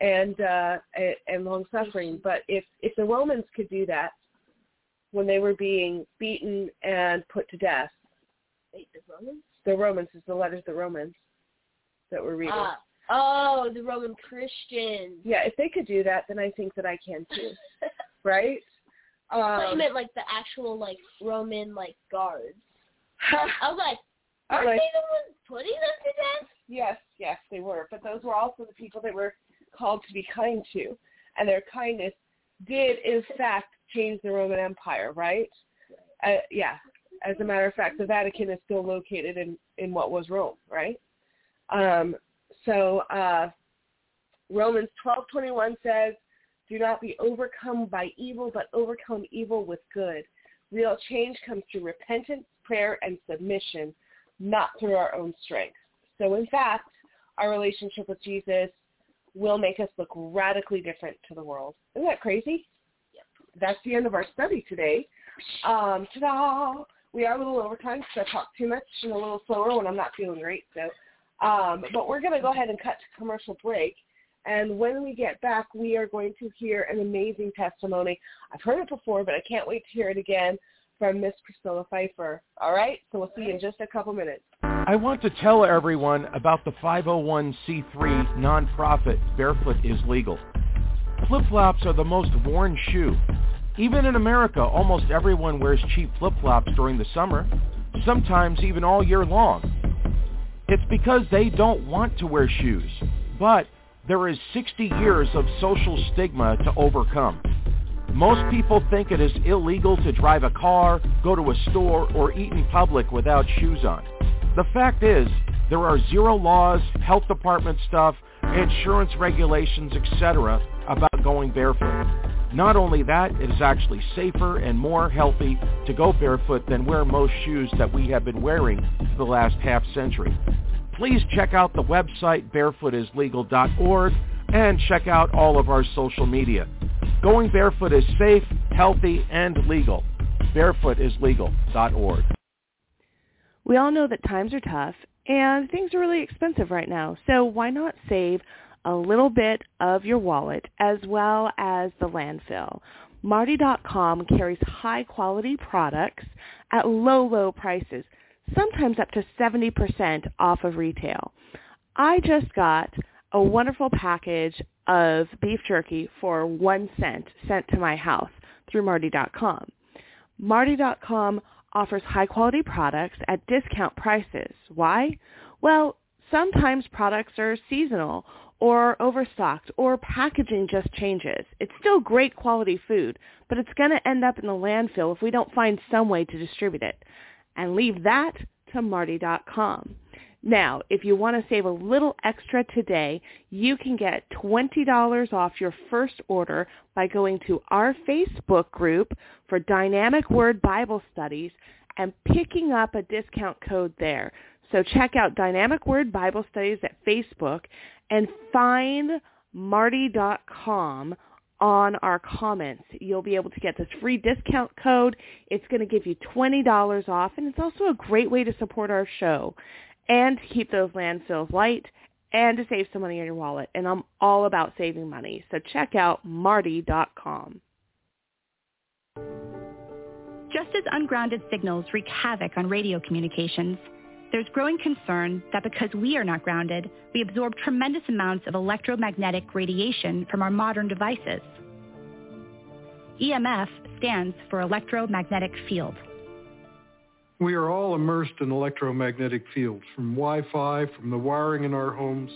and uh, and, long suffering. But if if the Romans could do that when they were being beaten and put to death, Wait, the Romans? the Romans is the letters of the Romans that we're reading. Ah. Oh, the Roman Christians. Yeah, if they could do that, then I think that I can too. right? I you Um, meant like the actual like Roman like guards. I was like, aren't like- they the ones putting them to death? Yes, yes, they were. But those were also the people that were called to be kind to. And their kindness did, in fact, change the Roman Empire, right? Uh, yeah. As a matter of fact, the Vatican is still located in, in what was Rome, right? Um, so uh, Romans 12.21 says, do not be overcome by evil, but overcome evil with good. Real change comes through repentance, prayer, and submission, not through our own strength. So in fact, our relationship with Jesus will make us look radically different to the world. Isn't that crazy? Yep. That's the end of our study today. Um, ta-da! We are a little overtime because I talk too much and a little slower when I'm not feeling great. So, um, but we're going to go ahead and cut to commercial break. And when we get back, we are going to hear an amazing testimony. I've heard it before, but I can't wait to hear it again from Miss Priscilla Pfeiffer. All right? So we'll see you in just a couple minutes. I want to tell everyone about the 501c3 nonprofit Barefoot is Legal. Flip-flops are the most worn shoe. Even in America, almost everyone wears cheap flip-flops during the summer, sometimes even all year long. It's because they don't want to wear shoes, but there is 60 years of social stigma to overcome. Most people think it is illegal to drive a car, go to a store, or eat in public without shoes on. The fact is, there are zero laws, health department stuff, insurance regulations, etc. about going barefoot. Not only that, it is actually safer and more healthy to go barefoot than wear most shoes that we have been wearing for the last half century. Please check out the website barefootislegal.org and check out all of our social media. Going barefoot is safe, healthy, and legal. barefootislegal.org. We all know that times are tough and things are really expensive right now. So why not save a little bit of your wallet as well as the landfill? Martie.com carries high quality products at low, low prices, sometimes up to 70% off of retail. I just got a wonderful package of beef jerky for one cent sent to my house through Martie.com. Martie.com offers high quality products at discount prices. Why? Well, sometimes products are seasonal or overstocked or packaging just changes. It's still great quality food, but it's going to end up in the landfill if we don't find some way to distribute it. And leave that to Martie.com. Now, if you want to save a little extra today, you can get $20 off your first order by going to our Facebook group for Dynamic Word Bible Studies and picking up a discount code there. So check out Dynamic Word Bible Studies at Facebook and find martie.com on our comments. You'll be able to get this free discount code. It's going to give you $20 off, and it's also a great way to support our show and to keep those landfills light and to save some money in your wallet. And I'm all about saving money. So check out martie.com. Just as ungrounded signals wreak havoc on radio communications, there's growing concern that because we are not grounded, we absorb tremendous amounts of electromagnetic radiation from our modern devices. EMF stands for electromagnetic field. We are all immersed in electromagnetic fields from Wi-Fi, from the wiring in our homes,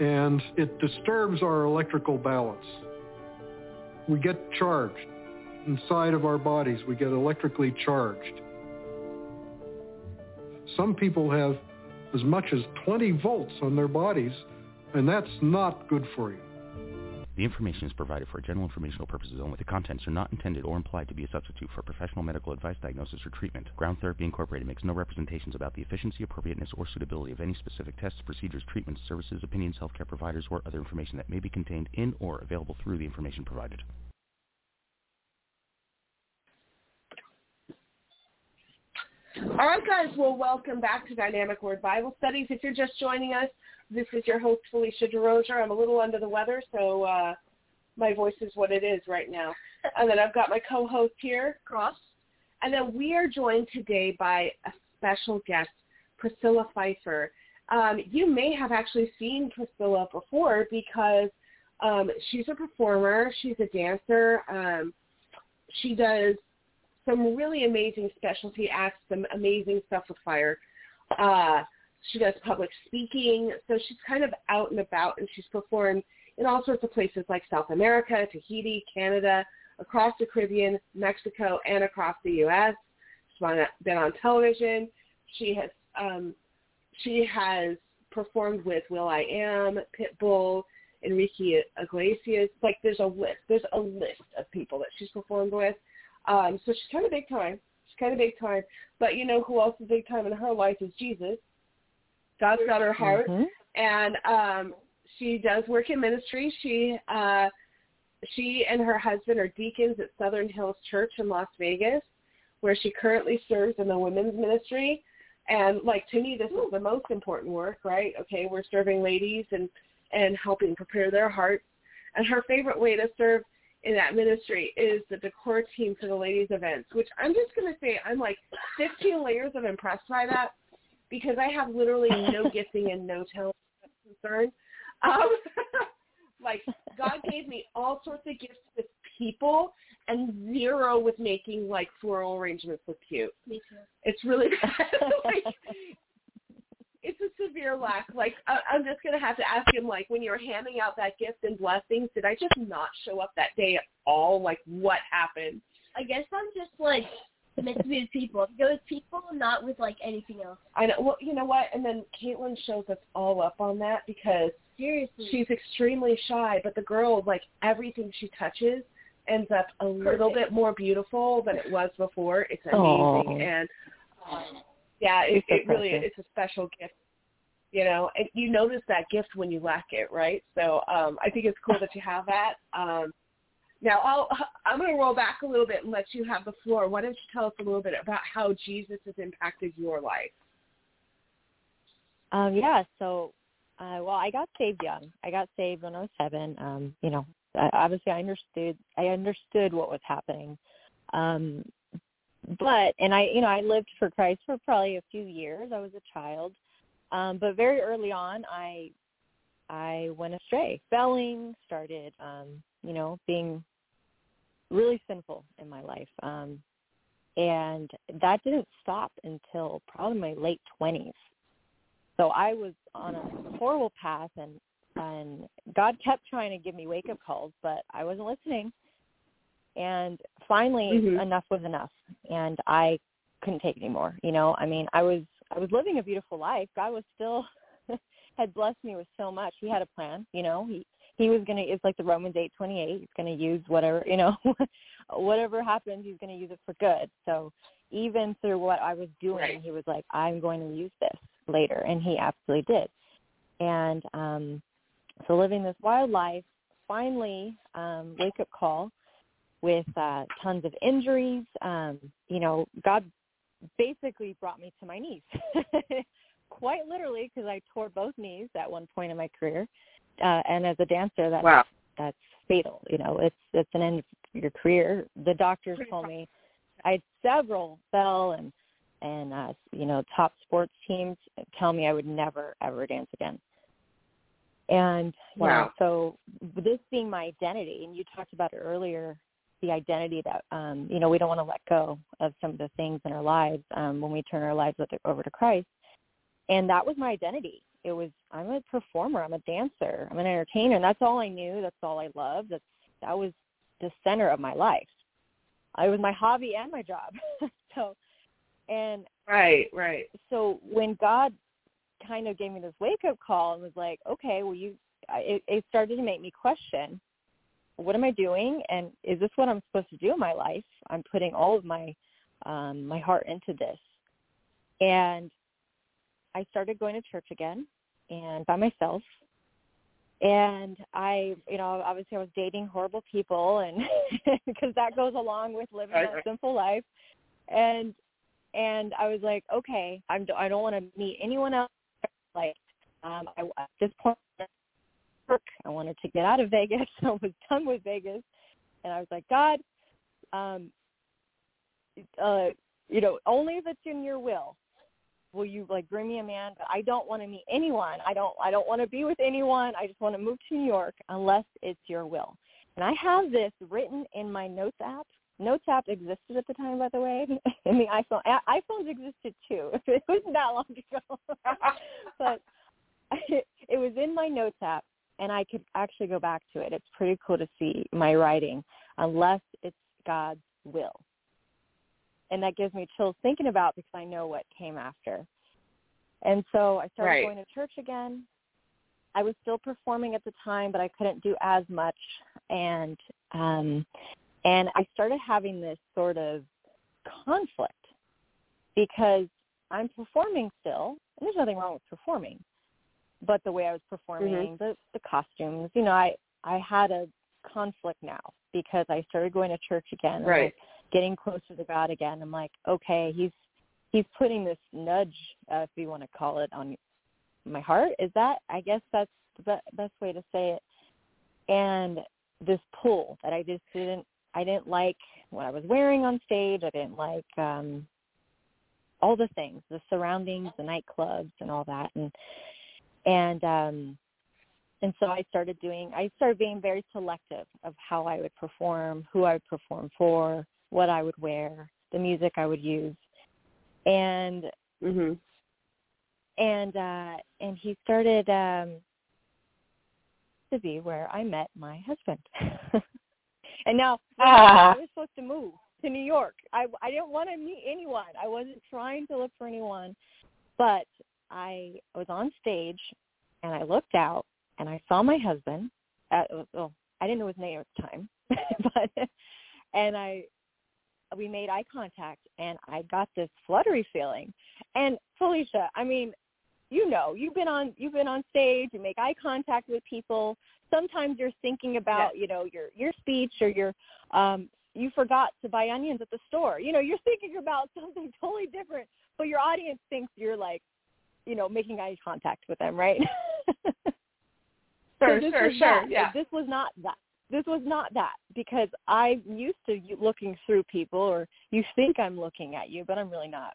and it disturbs our electrical balance. We get charged. Inside of our bodies, we get electrically charged. Some people have as much as 20 volts on their bodies, and that's not good for you. The information is provided for general informational purposes only. The contents are not intended or implied to be a substitute for professional medical advice, diagnosis, or treatment. Ground Therapy Incorporated makes no representations about the efficiency, appropriateness, or suitability of any specific tests, procedures, treatments, services, opinions, healthcare providers, or other information that may be contained in or available through the information provided. All right, guys. Well, welcome back to Dynamic Word Bible Studies. If you're just joining us, this is your host, Phelicia DeRosier. I'm a little under the weather, so uh, my voice is what it is right now. and then I've got my co-host here, Cross. And then we are joined today by a special guest, Priscilla Pfeiffer. Um, you may have actually seen Priscilla before because um, she's a performer. She's a dancer. Um, she does some really amazing specialty acts, some amazing stuff with fire. Uh, she does public speaking, so she's kind of out and about, and she's performed in all sorts of places like South America, Tahiti, Canada, across the Caribbean, Mexico, and across the U.S. She's been on television. She has um, she has performed with Will I Am, Pitbull, Enrique Iglesias. Like there's a list. There's a list of people that she's performed with. Um, so she's kind of big time. She's kind of big time. But you know who else is big time in her life is Jesus. God's got her heart, Mhm. and um, she does work in ministry. She uh, she and her husband are deacons at Southern Hills Church in Las Vegas, where she currently serves in the women's ministry. And like to me, this is the most important work, right? Okay, we're serving ladies and and helping prepare their hearts. And her favorite way to serve in that ministry is the decor team for the ladies events, which I'm just going to say I'm like 15 layers of impressed by that because I have literally no gifting and no talent concern. Um, like God gave me all sorts of gifts with people and zero with making like floral arrangements look cute. Me too. It's really bad. like, it's a severe lack. Like I, I'm just gonna have to ask him, like, when you're handing out that gift and blessings, did I just not show up that day at all? Like, what happened? I guess I'm just like meant to be with people. Go with people, not with like anything else. I know. Well, you know what? And then Caitlin shows us all up on that because Seriously. she's extremely shy, but the girl, like everything she touches, ends up a little Perfect. bit more beautiful than it was before. It's amazing, Aw. and yeah, it, so it really it's a special gift. You know, and you notice that gift when you lack it, right? So um, I think it's cool that you have that. Um, now I'll I'm going to roll back a little bit and let you have the floor. Why don't you tell us a little bit about how Jesus has impacted your life? Um, yeah, so uh well I got saved young. I got saved when I was seven. Um, you know, I, obviously I understood I understood what was happening. Um but and I you know, I lived for Christ for probably a few years. I was a child. Um, but very early on I I went astray, felling, started um, you know, being really sinful in my life. Um and that didn't stop until probably my late twenties. So I was on a horrible path and and God kept trying to give me wake up calls, but I wasn't listening. And finally Mhm. enough was enough and I couldn't take anymore. You know, I mean I was I was living a beautiful life. God was still had blessed me with so much. He had a plan, you know. He he was gonna it's like the Romans eight twenty eight, he's gonna use whatever you know, whatever happens, he's gonna use it for good. So even through what I was doing, Right. he was like, I'm going to use this later and he absolutely did. And um so living this wild life, finally, um, wake up call with uh tons of injuries. Um, you know, God basically brought me to my knees. Quite literally because I tore both knees at one point in my career. Uh and as a dancer that's Wow. that's fatal. You know, it's it's an end of your career. The doctors Pretty told tough. me I had several fell and and uh you know top sports teams tell me I would never ever dance again. And you know, so this being my identity, and you talked about it earlier, the identity that um, you know we don't want to let go of some of the things in our lives um, when we turn our lives over- to Christ. And that was my identity. It was I'm a performer, I'm a dancer, I'm an entertainer, and that's all I knew. That's all I loved. That's that was the center of my life. It was my hobby and my job. so, and Right, right. so when God kind of gave me this wake up call and was like, okay, well, you, it, it started to make me question, what am I doing, and is this what I'm supposed to do in my life? I'm putting all of my um, my heart into this, and I started going to church again, and by myself. And I, you know, obviously I was dating horrible people, and because that goes along with living that simple life, and and I was like, okay, I'm, I don't want to meet anyone else. Like, um, I, at this point, work. I wanted to get out of Vegas. I was done with Vegas, and I was like, God, um, uh, you know, only if it's in your will will you like bring me a man. But i don't want to meet anyone. I don't i don't want to be with anyone. I just want to move to new york unless it's your will. And i have this written in my notes app. Notes app existed at the time by the way. In the iphone iphones existed too. It wasn't that long ago. But it was in my notes app and i could actually go back to it it's pretty cool to see my writing unless it's god's will and that gives me chills thinking about because I know what came after. And so I started Right. going to church again. I was still performing at the time, but I couldn't do as much. And um And I started having this sort of conflict because I'm performing still, and there's nothing wrong with performing. But the way I was performing, Mhm. the the costumes, you know, I I had a conflict now because I started going to church again. Right. like, getting closer to God again. I'm like, okay, he's he's putting this nudge, uh, if you want to call it, on my heart. Is that? I guess that's the be- best way to say it. And this pull that I just didn't. I didn't like what I was wearing on stage. I didn't like um all the things, the surroundings, the nightclubs, and all that. And and um and so I started doing. I started being very selective of how I would perform, who I would perform for, what I would wear, the music I would use, and Mhm. and uh and he started um to be where I met my husband. and now Ah. I was supposed to move to New York. I I didn't want to meet anyone. I wasn't trying to look for anyone. But I was on stage and I looked out and I saw my husband. At, well, I didn't know his name at the time, but and I we made eye contact and I got this fluttery feeling. And Phelicia, I mean, you know, you've been on you've been on stage, you make eye contact with people. Sometimes you're thinking about, you know, your your speech or your um you forgot to buy onions at the store. You know, you're thinking about something totally different, but your audience thinks you're like, you know, making eye contact with them, right? Sure, so sure, sure, that. yeah. This was not that. This was not that because I'm used to looking through people, or you think I'm looking at you, but I'm really not.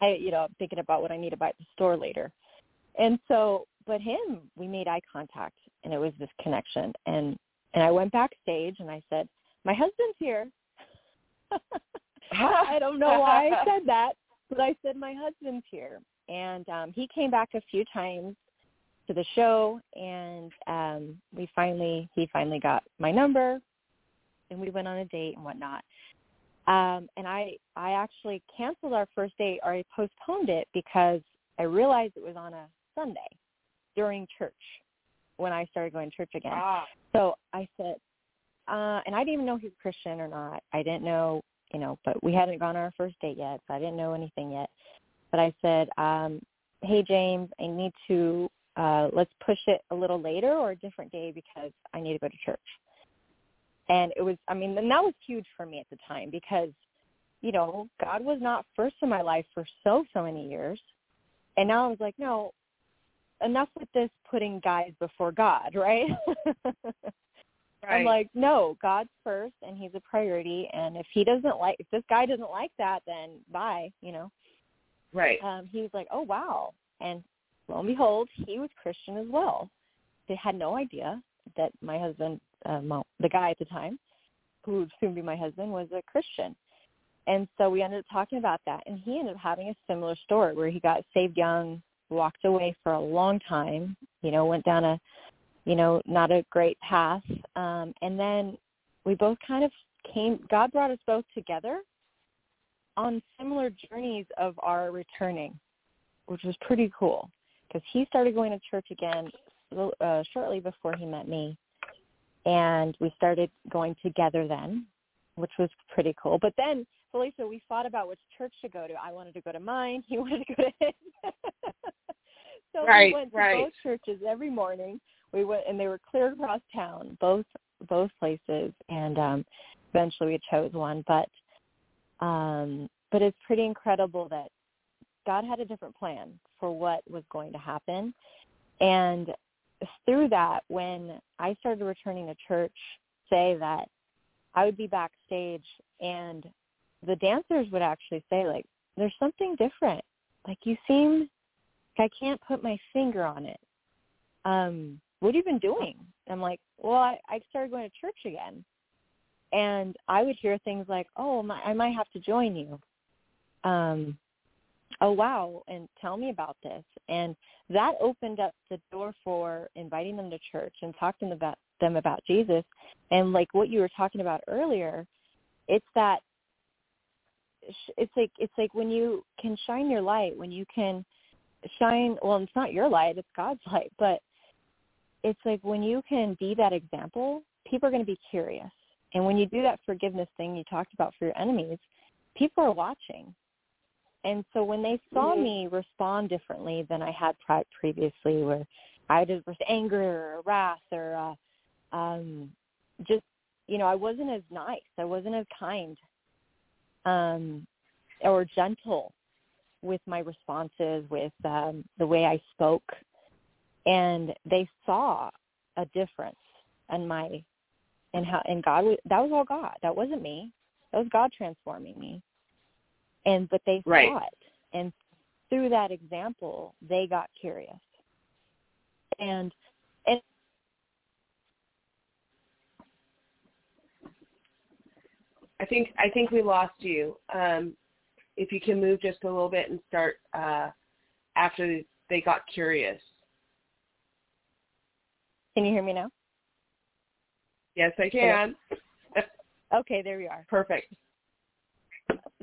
I, you know, I'm thinking about what I need to buy at the store later. And so, but him, we made eye contact, and it was this connection. And and I went backstage, and I said, "My husband's here." I don't know why I said that, but I said my husband's here, and um, he came back a few times to the show, and um, we finally he finally got my number, and we went on a date and whatnot. Um, and I I actually canceled our first date, or I postponed it because I realized it was on a Sunday during church when I started going to church again. Ah. So I said, uh, and I didn't even know he was Christian or not. I didn't know, you know, but we hadn't gone on our first date yet, so I didn't know anything yet. But I said, um, hey James, I need to uh, let's push it a little later or a different day because I need to go to church. And it was, I mean, and that was huge for me at the time because, you know, God was not first in my life for so, so many years. And now I was like, no, enough with this putting guys before God, right? I'm like, no, God's first and he's a priority. And if he doesn't like, if this guy doesn't like that, then bye, you know? Right. Um, he was like, oh, wow. And lo and behold, he was Christian as well. They had no idea that my husband, well, the guy at the time, who would soon be my husband, was a Christian. And so we ended up talking about that. And he ended up having a similar story where he got saved young, walked away for a long time, you know, went down a, you know, not a great path. Um, and then we both kind of came, God brought us both together on similar journeys of our returning, which was pretty cool because he started going to church again uh, shortly before he met me, and we started going together then, which was pretty cool. But then, Phelicia, we fought about which church to go to. I wanted to go to mine. He wanted to go to his. so Right, we went to right. both churches every morning. We went, and they were clear across town, both both places, and um eventually we chose one. But um but it's pretty incredible that God had a different plan for what was going to happen. And through that, when I started returning to church, say that I would be backstage and the dancers would actually say, like, there's something different. Like, you seem, like I can't put my finger on it. Um, what have you been doing? I'm like, well, I, I started going to church again. And I would hear things like, oh, my, I might have to join you. Um, oh wow and tell me about this. And that opened up the door for inviting them to church and talking about them about jesus. And like what you were talking about earlier it's that it's like it's like when you can shine your light when you can shine well it's not your light it's god's light but it's like when you can be that example people are going to be curious and when you do that forgiveness thing you talked about for your enemies, people are watching. And so when they saw Mhm. me respond differently than I had previously, where I just was anger or wrath or uh, um, just you know I wasn't as nice, I wasn't as kind, um, or gentle with my responses, with um, the way I spoke, and they saw a difference in my and how and God was that was all God. That wasn't me. That was God transforming me. And but they Right. saw it, and through that example, they got curious. And and I think I think we lost you. Um, if you can move just a little bit and start uh, after they got curious. can you hear me now? Yes, I can. Okay, there we are. Perfect.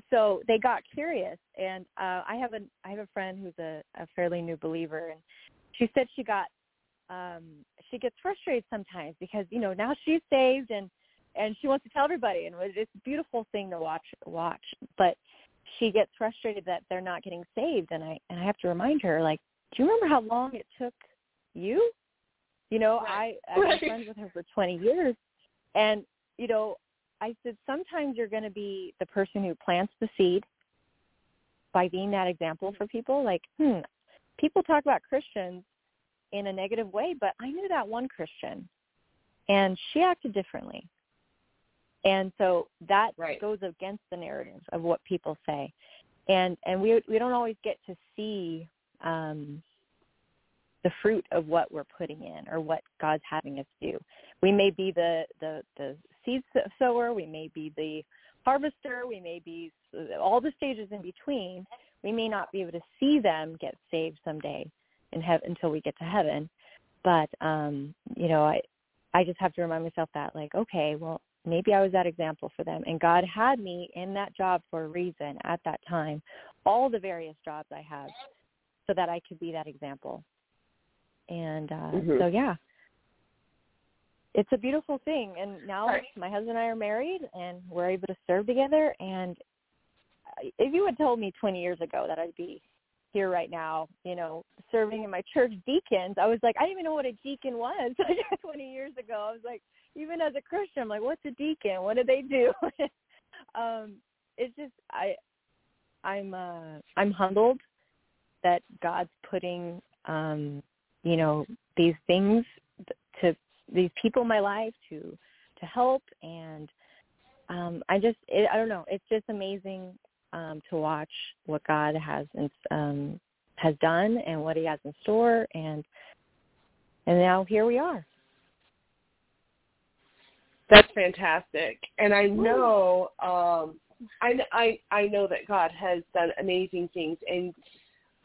so they got curious and uh i have a i have a friend who's a, a fairly new believer and she said she got um she gets frustrated sometimes because you know now she's saved and and she wants to tell everybody and it's a beautiful thing to watch watch but she gets frustrated that they're not getting saved and i and i have to remind her like do you remember how long it took you you know i i've Right. been friends with her for twenty years and you know I said sometimes you're going to be the person who plants the seed by being that example for people. Like, hmm, people talk about Christians in a negative way, but I knew that one Christian, and she acted differently. And so that Right. goes against the narrative of what people say, and and we we don't always get to see um, the fruit of what we're putting in or what God's having us do. We may be the the the seed sower, we may be the harvester, we may be all the stages in between. We may not be able to see them get saved someday in heaven until we get to heaven. But um, you know, I I just have to remind myself that like, okay, well, maybe I was that example for them and God had me in that job for a reason at that time. All the various jobs I have so that I could be that example. And uh Mhm. so yeah, it's a beautiful thing and now Right. my husband and I are married and we're able to serve together and if you had told me 20 years ago that I'd be here right now, you know, serving in my church deacons, I was like, I didn't even know what a deacon was 20 years ago. I was like, even as a Christian, I'm like, what's a deacon? What do they do? um, it's just I, I'm uh, I'm humbled that God's putting, um, you know, these things to these people in my life to to help. And um i just it, i don't know. It's just amazing um to watch what god has in, um has done and what he has in store. And and now here we are. That's fantastic, and I know, um, I, I I know that God has done amazing things, and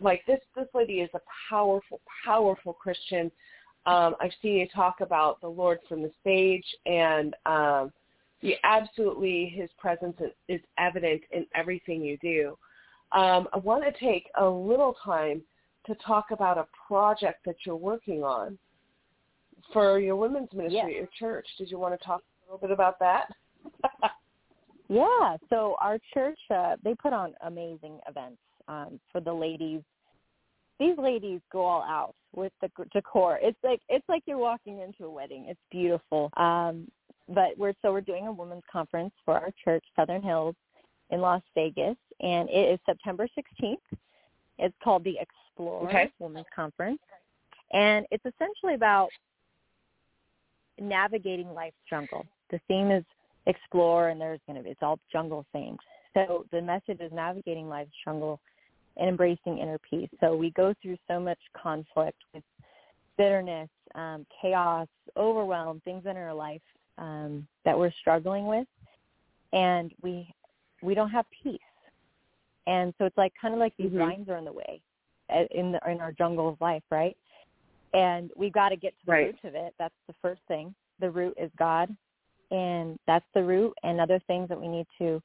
like this this lady is a powerful, powerful Christian. Um, I've seen you talk about the Lord from the stage, and um, you absolutely His presence is, evident in everything you do. Um, I want to take a little time to talk about a project that you're working on for your women's ministry Yes. at your church. Did you want to talk a little bit about that? Yeah, so our church uh, they put on amazing events um, for the ladies. These ladies go all out with the decor. It's like it's like you're walking into a wedding. It's beautiful. Um, but we're so we're doing a women's conference for our church, Southern Hills, in Las Vegas, and it is September 16th. It's called the Explore Okay. Women's Conference, and it's essentially about navigating life's jungle. The theme is explore and there's going to be it's all jungle themed so the message is navigating life's jungle and embracing inner peace. So we go through so much conflict with bitterness um, chaos overwhelm things in our life um, that we're struggling with. And we we don't have peace. And so it's like kind of like these Mhm. vines are in the way uh, in the, in our jungle of life right? And we've got to get to the Right. root of it. That's the first thing. The root is god. And that's the root. And other things that we need to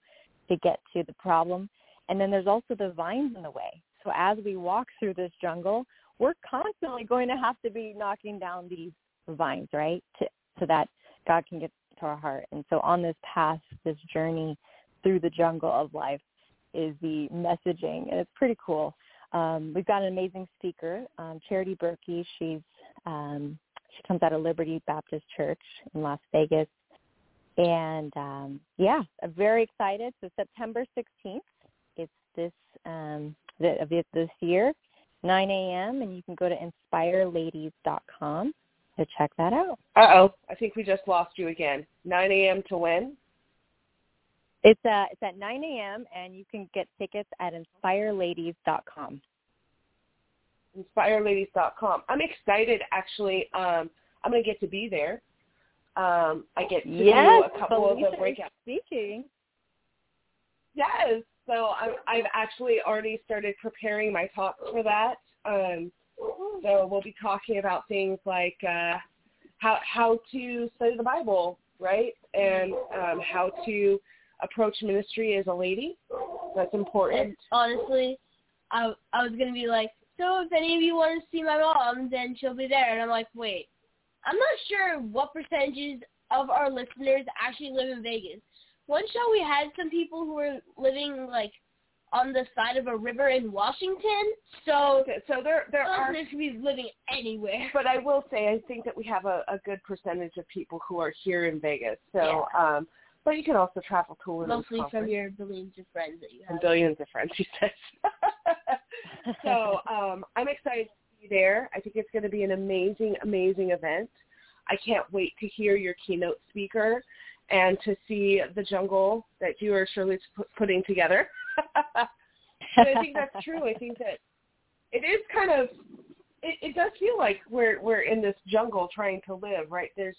to get to the problem and then there's also the vines in the way so as we walk through this jungle we're constantly going to have to be knocking down these vines right to, so that god can get to our heart. And so on this path, this journey through the jungle of life is the messaging, and it's pretty cool. Um, we've got an amazing speaker, um, Charity Berkey. She's um, she comes out of Liberty Baptist Church in Las Vegas, and um, yeah, I'm very excited. So September 16th, it's this um, this year, 9 a.m. and you can go to inspireladies.com to check that out. Uh oh, I think we just lost you again. 9 a.m. to when? It's uh it's at 9 a.m. and you can get tickets at inspireladies.com. Inspireladies.com. I'm excited actually. Um, I'm gonna get to be there. Um, I get to yes, do a couple of the breakout speaking. Yes, so I'm, I've actually already started preparing my talk for that. Um, so we'll be talking about things like uh, how how to study the Bible, right, and um, how to approach ministry as a lady. That's important. And honestly, I I was gonna be like, so if any of you want to see my mom, then she'll be there. And I'm like, wait, I'm not sure what percentages of our listeners actually live in Vegas. One show we had some people who were living like on the side of a river in Washington. So so there there are listeners could be living anywhere. But I will say I think that we have a, a good percentage of people who are here in Vegas. So Yeah. um but you can also travel to women's Mostly from your billions of friends that you have. and billions of friends, she says. so um, I'm excited to be there. I think it's going to be an amazing, amazing event. I can't wait to hear your keynote speaker and to see the jungle that you are surely putting together. I think that's true. I think that it is kind of it, it does feel like we're we're in this jungle trying to live, right? There's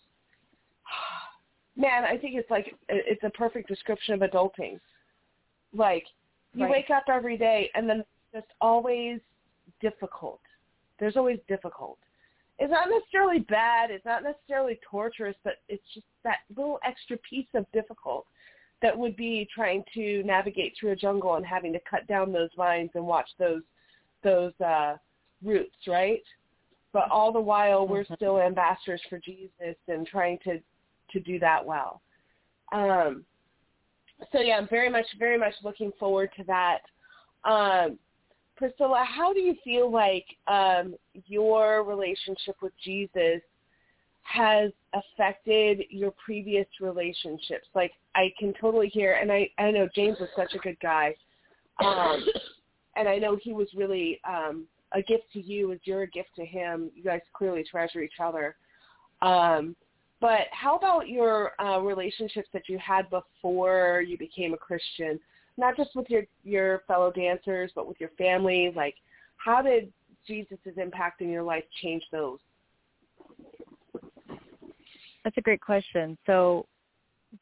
man, I think it's like it's a perfect description of adulting. Like you Right. wake up every day and then it's just always difficult. There's always difficult. It's not necessarily bad, it's not necessarily torturous, but it's just that little extra piece of difficult that would be trying to navigate through a jungle and having to cut down those vines and watch those those uh roots, right? But all the while we're still ambassadors for Jesus and trying to to do that well. Um so yeah, I'm very much very much looking forward to that. Um Priscilla, how do you feel like um your relationship with Jesus has affected your previous relationships? Like I can totally hear and I I know James was such a good guy. Um and I know he was really um a gift to you as you're a gift to him. You guys clearly treasure each other. Um but how about your uh, relationships that you had before you became a Christian? Not just with your your fellow dancers, but with your family. Like, how did Jesus' impact in your life change those? That's a great question. So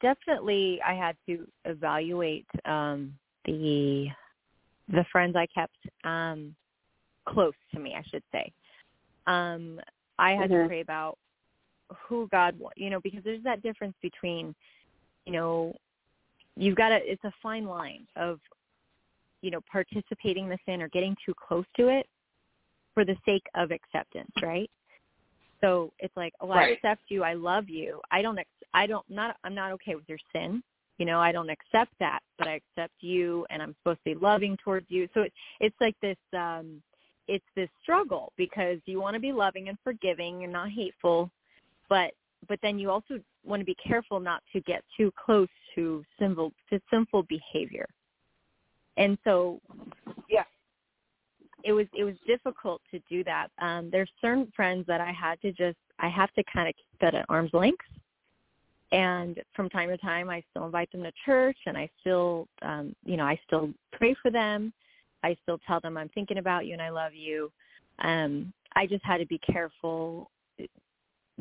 definitely I had to evaluate um the the friends I kept um close to me, I should say. Um I had Mhm. to pray about who God, wa- you know, because there's that difference between, you know, you've got to it's a fine line of you know, participating in the sin or getting too close to it for the sake of acceptance, right? So it's like, oh, I Right. accept you, I love you. I don't, ex- I don't, not, I'm not okay with your sin. You know, I don't accept that, but I accept you, and I'm supposed to be loving towards you. So it, it's like this, um, it's this struggle because you want to be loving and forgiving and not hateful, but but then you also want to be careful not to get too close to sinful to sinful behavior. And so yeah, it was it was difficult to do that. Um, there's certain friends that I had to just I have to kind of keep that at arm's length. And from time to time, I still invite them to church, and I still, um, you know, I still pray for them. I still tell them I'm thinking about you and I love you. Um, I just had to be careful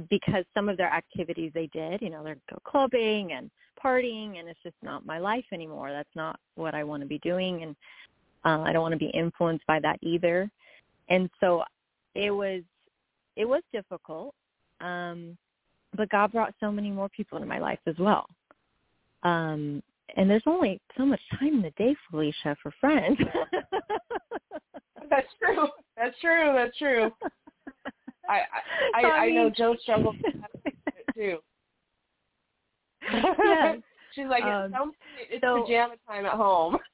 because some of their activities they did, you know, they're clubbing and partying, and it's just not my life anymore. That's not what I want to be doing, and uh, I don't want to be influenced by that either. And so it was it was difficult, um, but God brought so many more people into my life as well. Um, and there's only so much time in the day, Phelicia, for friends. That's true. That's true. That's true. I I, I, I I know Joe struggles with that too. yes. She's like, Um, it's, some, it's so- pajama time at home.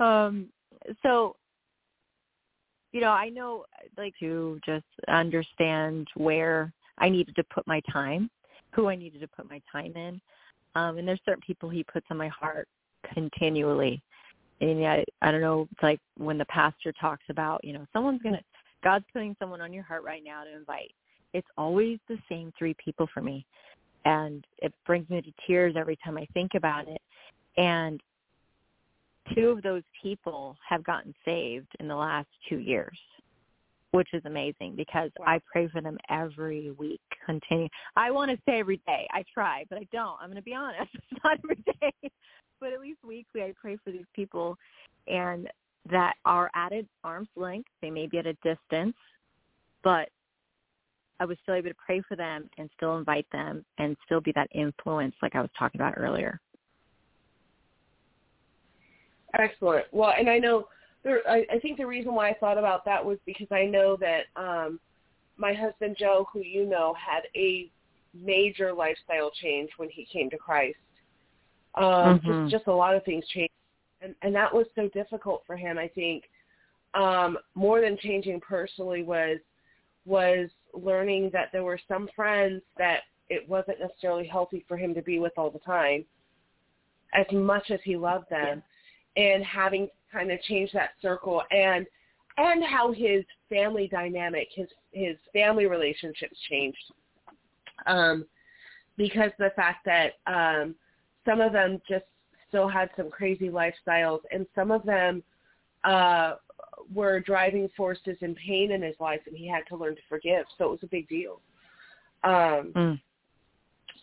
um so you know i know like to just understand where i needed to put my time who i needed to put my time in um and there's certain people he puts on my heart continually and yet i don't know it's like when the pastor talks about you know someone's going to god's putting someone on your heart right now to invite. It's always the same three people for me. And it brings me to tears every time i think about it. And two of those people have gotten saved in the last two years which is amazing because i pray for them every week continue. I want to say every day. I try but i don't. I'm going to be honest. It's not every day but at least weekly i pray for these people and that are at an arm's length they may be at a distance but i was still able to pray for them and still invite them and still be that influence like i was talking about earlier Excellent. Well, and I know there. I, I think the reason why I thought about that was because I know that um, my husband Joe, who you know, had a major lifestyle change when he came to Christ. Um, Mhm. Just just a lot of things changed, and and that was so difficult for him. I think um, more than changing personally was was learning that there were some friends that it wasn't necessarily healthy for him to be with all the time, as much as he loved them and having kind of changed that circle and and how his family dynamic his his family relationships changed um because the fact that um some of them just still had some crazy lifestyles and some of them uh were driving forces in pain in his life and he had to learn to forgive so it was a big deal um Mm.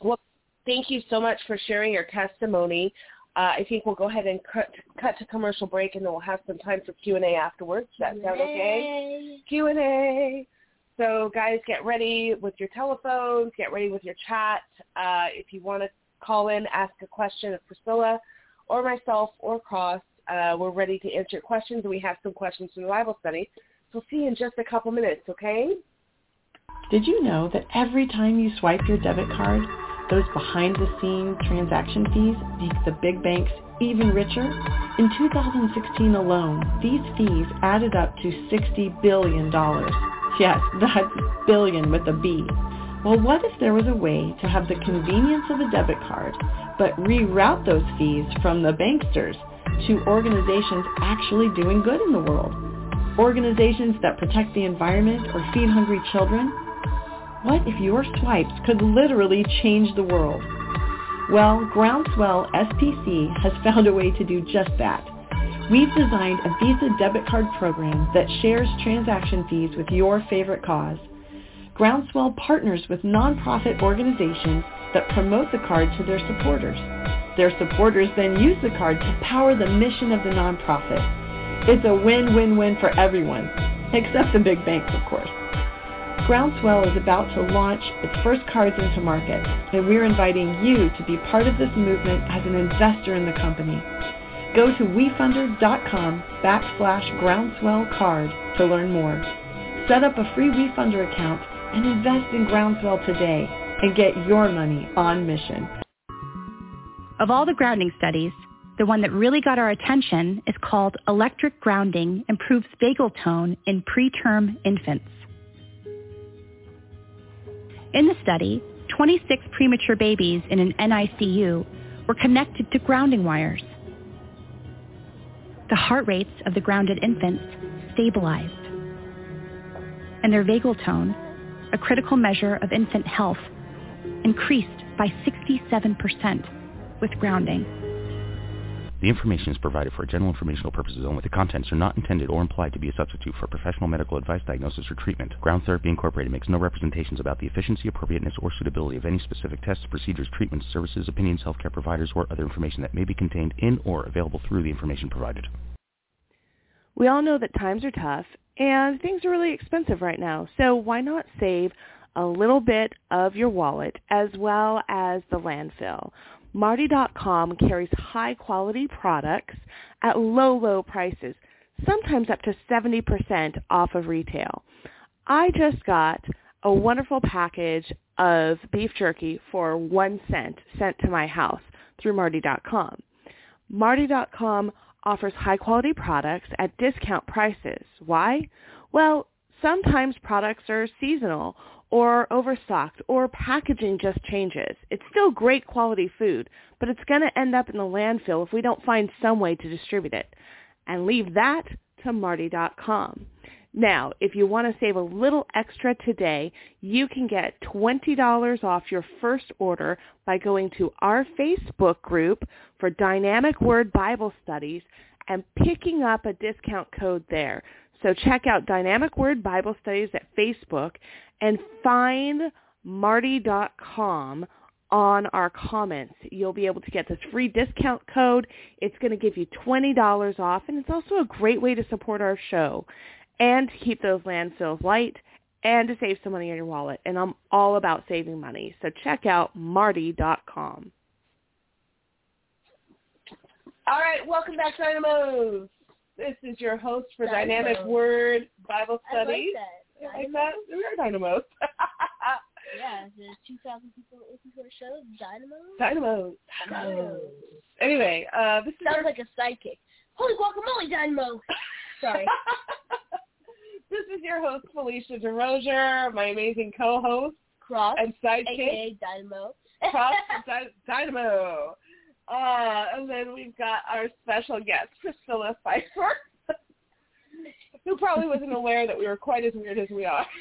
well thank you so much for sharing your testimony uh, I think we'll go ahead and cut, cut to commercial break, and then we'll have some time for Q and A afterwards. Does that sound okay? Q and A. So, guys, get ready with your telephones. Get ready with your chat. Uh, if you want to call in, ask a question of Priscilla, or myself, or Cross, uh, we're ready to answer your questions. And we have some questions from the Bible study. So, we'll see you in just a couple minutes. Okay? Did you know that every time you swipe your debit card, those behind-the-scene transaction fees make the big banks even richer? In 2016 alone, these fees added up to $60 billion. Yes, that's billion with a B. Well, what if there was a way to have the convenience of a debit card, but reroute those fees from the banksters to organizations actually doing good in the world? Organizations that protect the environment or feed hungry children? What if your swipes could literally change the world? Well, Groundswell SPC has found a way to do just that. We've designed a Visa debit card program that shares transaction fees with your favorite cause. Groundswell partners with nonprofit organizations that promote the card to their supporters. Their supporters then use the card to power the mission of the nonprofit. It's a win-win-win for everyone, except the big banks, of course. Groundswell is about to launch its first cards into market, and we're inviting you to be part of this movement as an investor in the company. Go to WeFunder.com backslash groundswell card to learn more. Set up a free WeFunder account and invest in Groundswell today and get your money on mission. Of all the grounding studies, the one that really got our attention is called Electric Grounding Improves Vagal Tone in Preterm Infants. In the study, 26 premature babies in an NICU were connected to grounding wires. The heart rates of the grounded infants stabilized, and their vagal tone, a critical measure of infant health, increased by 67% with grounding. The information is provided for general informational purposes only. The contents are not intended or implied to be a substitute for professional medical advice, diagnosis, or treatment. Ground Therapy Incorporated makes no representations about the efficiency, appropriateness, or suitability of any specific tests, procedures, treatments, services, opinions, healthcare providers, or other information that may be contained in or available through the information provided. We all know that times are tough and things are really expensive right now. So why not save a little bit of your wallet as well as the landfill? Martie.com carries high quality products at low, low prices, sometimes up to 70% off of retail. I just got a wonderful package of beef jerky for one cent sent to my house through Martie.com. Martie.com offers high quality products at discount prices. Why? Well, sometimes products are seasonal or overstocked or packaging just changes. It's still great quality food, but it's going to end up in the landfill if we don't find some way to distribute it. And leave that to Martie.com. Now, if you want to save a little extra today, you can get $20 off your first order by going to our Facebook group for Dynamic Word Bible Studies and picking up a discount code there. So check out Dynamic Word Bible Studies at Facebook and find martie.com on our comments. You'll be able to get this free discount code. It's going to give you $20 off, and it's also a great way to support our show and to keep those landfills light and to save some money in your wallet. And I'm all about saving money. So check out martie.com. All right, welcome back, Dynamos. This is your host for Dynamo. Dynamic Word Bible I like that. You I like that? We are Dynamos. Yeah, there's 2,000 people looking to a show. Dynamo. Dynamos. Dynamo. Anyway, uh, this is Sounds your, like a sidekick. Holy guacamole, Dynamo. Sorry. this is your host Phelicia DeRosier, my amazing co-host Cross, and sidekick aka Dynamo. Cross Dy- Dynamo. Uh, and then we've got our special guest Priscilla Pfeiffer, who probably wasn't aware that we were quite as weird as we are.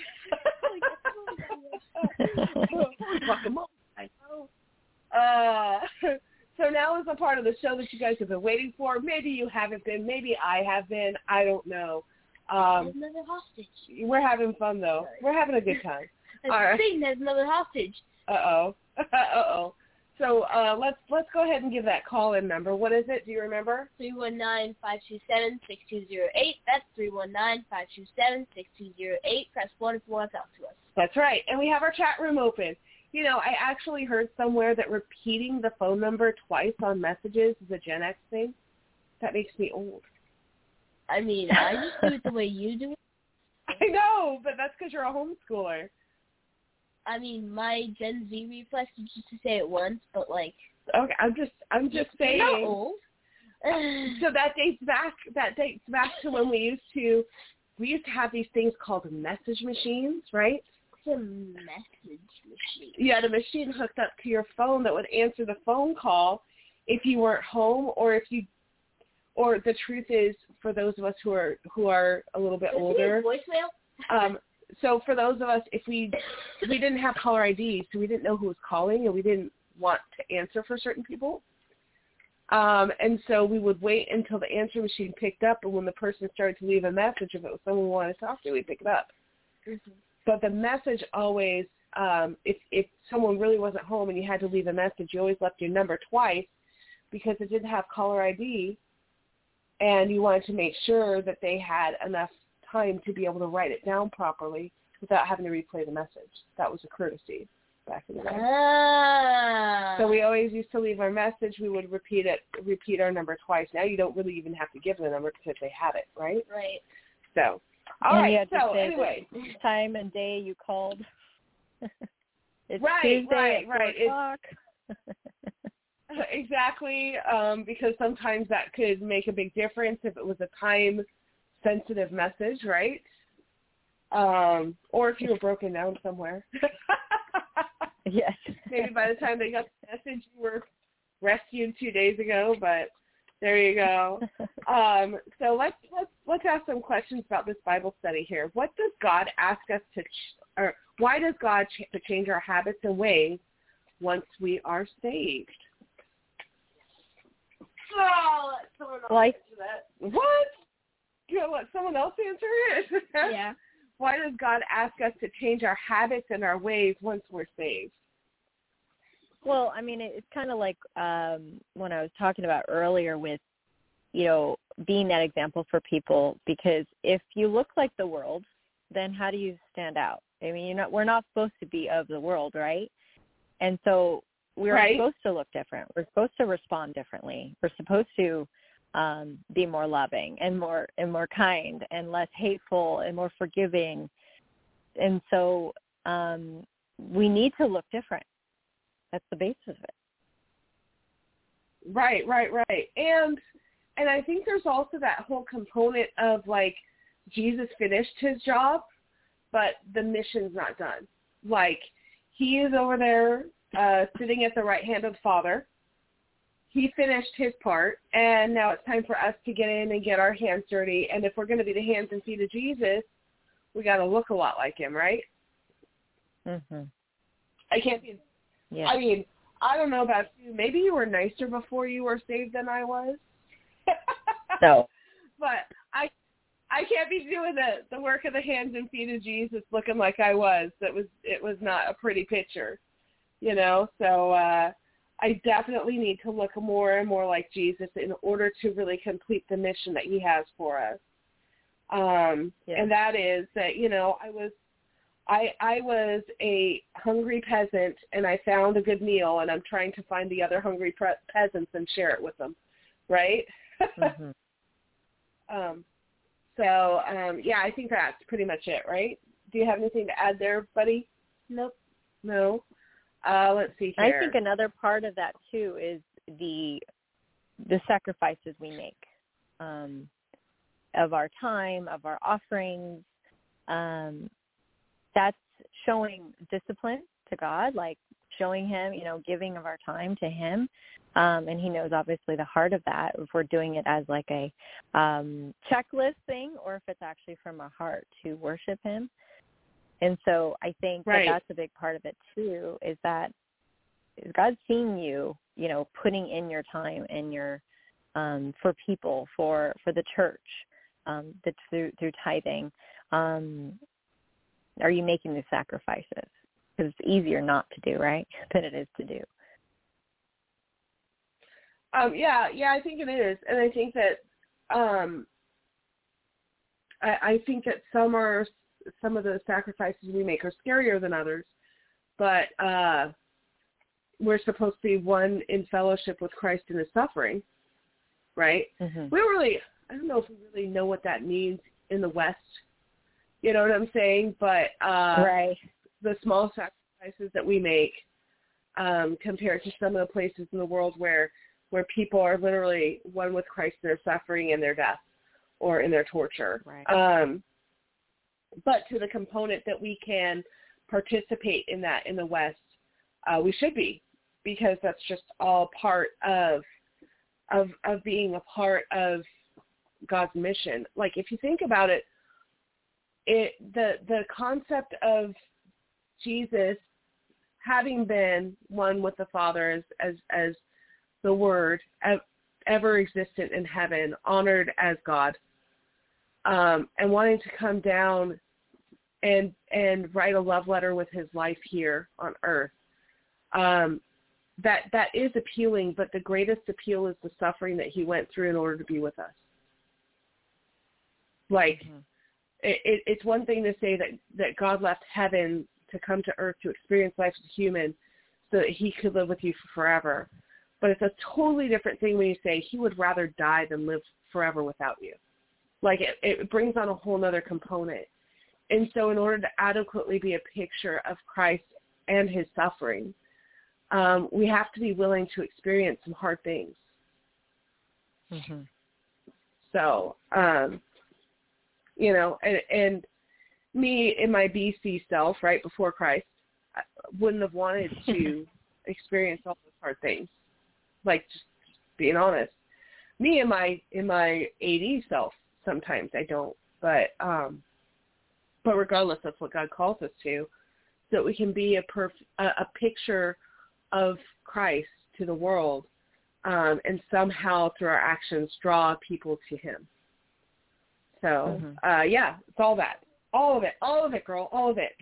Guacamole. I know. Uh, so now is the part of the show that you guys have been waiting for. Maybe you haven't been. Maybe I have been. I don't know. Um, There's another hostage. we're having fun though. We're having a good time. I'm All right. saying there's another hostage. Uh oh. uh oh. So uh, let's let's go ahead and give that call in number. What is it? Do you remember? Three one nine five two seven six two zero eight. That's three one nine five two seven six two zero eight. Press one if you want to talk to us. That's right. And we have our chat room open. You know, I actually heard somewhere that repeating the phone number twice on messages is a Gen X thing. That makes me old. I mean, I just do it the way you do it. I know, but that's because you're a homeschooler. I mean, my Gen Z reflex is just to say it once, but like, Okay, I'm just I'm just saying. old. so that dates back that dates back to when we used to we used to have these things called message machines, right? It's a message machine. You had a machine hooked up to your phone that would answer the phone call if you weren't home or if you or the truth is for those of us who are who are a little bit Does older voicemail? um so for those of us if we we didn't have caller ID so we didn't know who was calling and we didn't want to answer for certain people um and so we would wait until the answer machine picked up and when the person started to leave a message if it was someone we wanted to talk to we'd pick it up Mm-hmm. but the message always um if if someone really wasn't home and you had to leave a message you always left your number twice because it didn't have caller ID and you wanted to make sure that they had enough time to be able to write it down properly without having to replay the message. That was a courtesy back in the day. Ah. So we always used to leave our message. We would repeat it, repeat our number twice. Now you don't really even have to give the number because they have it, right? Right. So, all and right. you had to So anyway, time and day you called. it's Right, Tuesday right, at four right. Exactly, um, because sometimes that could make a big difference if it was a time-sensitive message, right? Um, or if you were broken down somewhere. yes. Maybe by the time they got the message, you were rescued two days ago. But there you go. Um, so let's let's let's ask some questions about this Bible study here. What does God ask us to, ch- or why does God ch- to change our habits and ways once we are saved? Oh, let someone else Like- answer that. What? You know, let someone else answer it. Yeah. Why does God ask us to change our habits and our ways once we're saved? Well, I mean, it's kind of like um, when I was talking about earlier with, you know, being that example for people. Because if you look like the world, then how do you stand out? I mean, you're not, we're not supposed to be of the world, right? And so we're Right. supposed to look different. We're supposed to respond differently. We're supposed to um, be more loving and more and more kind and less hateful and more forgiving. And so um, we need to look different. That's the basis of it. Right, right, right. And and I think there's also that whole component of like Jesus finished his job, but the mission's not done. Like he is over there uh sitting at the right hand of the Father. He finished his part and now it's time for us to get in and get our hands dirty and if we're going to be the hands and feet of Jesus, we got to look a lot like him, right? Mhm. I can't be Yeah. I mean, I don't know about you. Maybe you were nicer before you were saved than I was. No. But I I can't be doing the the work of the hands and feet of Jesus looking like I was. That was it was not a pretty picture. You know? So uh I definitely need to look more and more like Jesus in order to really complete the mission that he has for us. Um Yeah. and that is that, you know, I was I I was a hungry peasant and I found a good meal and I'm trying to find the other hungry pre- peasants and share it with them, right? Mhm. um so um yeah, I think that's pretty much it, right? Do you have anything to add there, buddy? Nope. No. Uh let's see I think another part of that too is the the sacrifices we make um, of our time, of our offerings. Um, that's showing discipline to God, like showing Him, you know, giving of our time to Him. Um, and He knows obviously the heart of that. If we're doing it as like a um, checklist thing, or if it's actually from our heart to worship Him. And so I think Right. that that's a big part of it too. Is that is God seeing you, you know, putting in your time and your um, for people, for for the church, um, that through through tithing. Um, are you making the sacrifices? Because it's easier not to do, right, than it is to do. Um, yeah, yeah, I think it is, and I think that um, I, I think that some are some of the sacrifices we make are scarier than others, but uh, we're supposed to be one in fellowship with Christ in His suffering, right? Mm-hmm. We don't really, I don't know if we really know what that means in the West. You know what I'm saying? But uh, right. the small sacrifices that we make um, compared to some of the places in the world where where people are literally one with Christ in their suffering and their death or in their torture. Right. Um, but to the component that we can participate in that in the West, uh, we should be because that's just all part of of of being a part of God's mission. Like if you think about it, it the the concept of Jesus having been one with the Father as as, as the Word ever existent in heaven, honored as God, um, and wanting to come down and and write a love letter with his life here on earth. Um, that that is appealing, but the greatest appeal is the suffering that he went through in order to be with us. Like Mm-hmm. it, it, it's one thing to say that that God left heaven to come to earth to experience life as a human, so that he could live with you forever. But it's a totally different thing when you say he would rather die than live forever without you. Like it, it brings on a whole other component. And so in order to adequately be a picture of Christ and his suffering, um, we have to be willing to experience some hard things. Mm-hmm. So, um, you know, and, and me in my BC self, right before Christ, I wouldn't have wanted to experience all those hard things. Like just being honest. Me in my in my AD self, sometimes I don't, but um, but regardless, that's what God calls us to, so that we can be a perf- a, a picture of Christ to the world, um, and somehow through our actions draw people to Him. So Mhm. uh, yeah, it's all that, all of it, all of it, girl, all of it.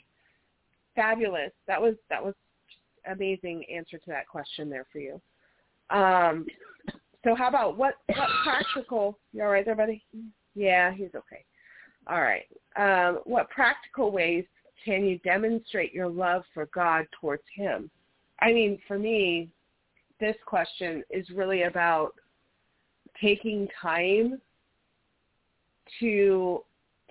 Fabulous. That was that was amazing answer to that question there for you. Um, so how about what what practical? You all right there, buddy? Yeah, he's okay. All right. Um, what practical ways can you demonstrate your love for God towards Him? I mean, for me, this question is really about taking time to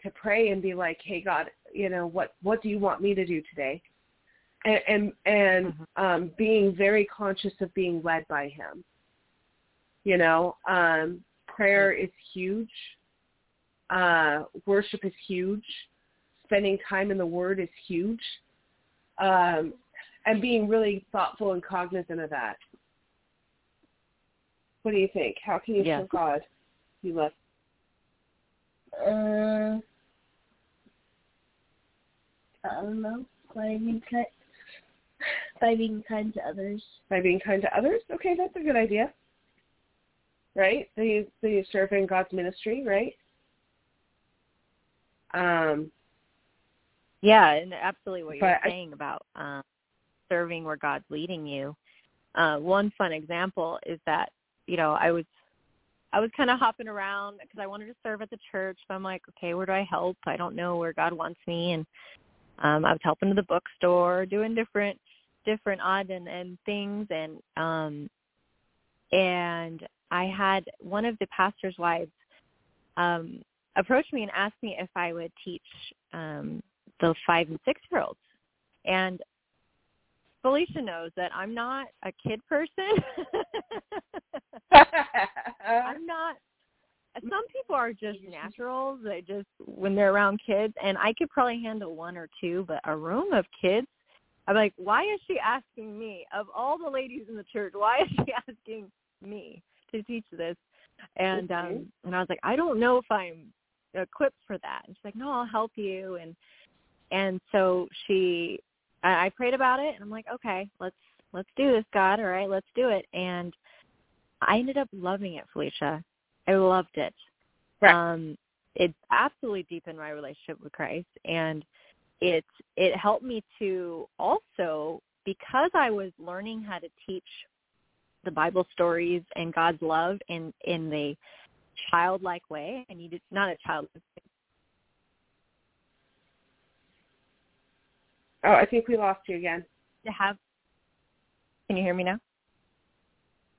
to pray and be like, "Hey God, you know, what what do you want me to do today?" and and, and um, being very conscious of being led by Him. You know, um, prayer is huge. Uh, worship is huge. Spending time in the Word is huge. Um, and being really thoughtful and cognizant of that. What do you think? How can you Yeah. serve God? You love. Uh, I don't know. By being kind, by being kind to others. By being kind to others? Okay, that's a good idea. Right? So you, so you serve in God's ministry, right? Um, Yeah, and absolutely what you're I- saying about um, serving where God's leading you. Uh, one fun example is that you know I was I was kind of hopping around because I wanted to serve at the church. So I'm like, okay, where do I help? I don't know where God wants me, and um, I was helping to the bookstore, doing different different odd and, and things, and um, and I had one of the pastor's wives um, approach me and asked me if I would teach um, the five and six year olds. And Phelicia knows that I'm not a kid person. I'm not. Some people are just naturals. They just when they're around kids, and I could probably handle one or two, but a room of kids, I'm like, why is she asking me? Of all the ladies in the church, why is she asking me to teach this? And um and I was like, I don't know if I'm equipped for that. And she's like, No, I'll help you. And and so she, I, I prayed about it, and I'm like, okay, let's let's do this, God. All right, let's do it. And I ended up loving it, Phelicia. I loved it. Right. Um, it absolutely deepened my relationship with Christ, and it it helped me to also because I was learning how to teach the Bible stories and God's love in in the childlike way. I needed not a child. oh, I think we lost you again. To have. Can you hear me now?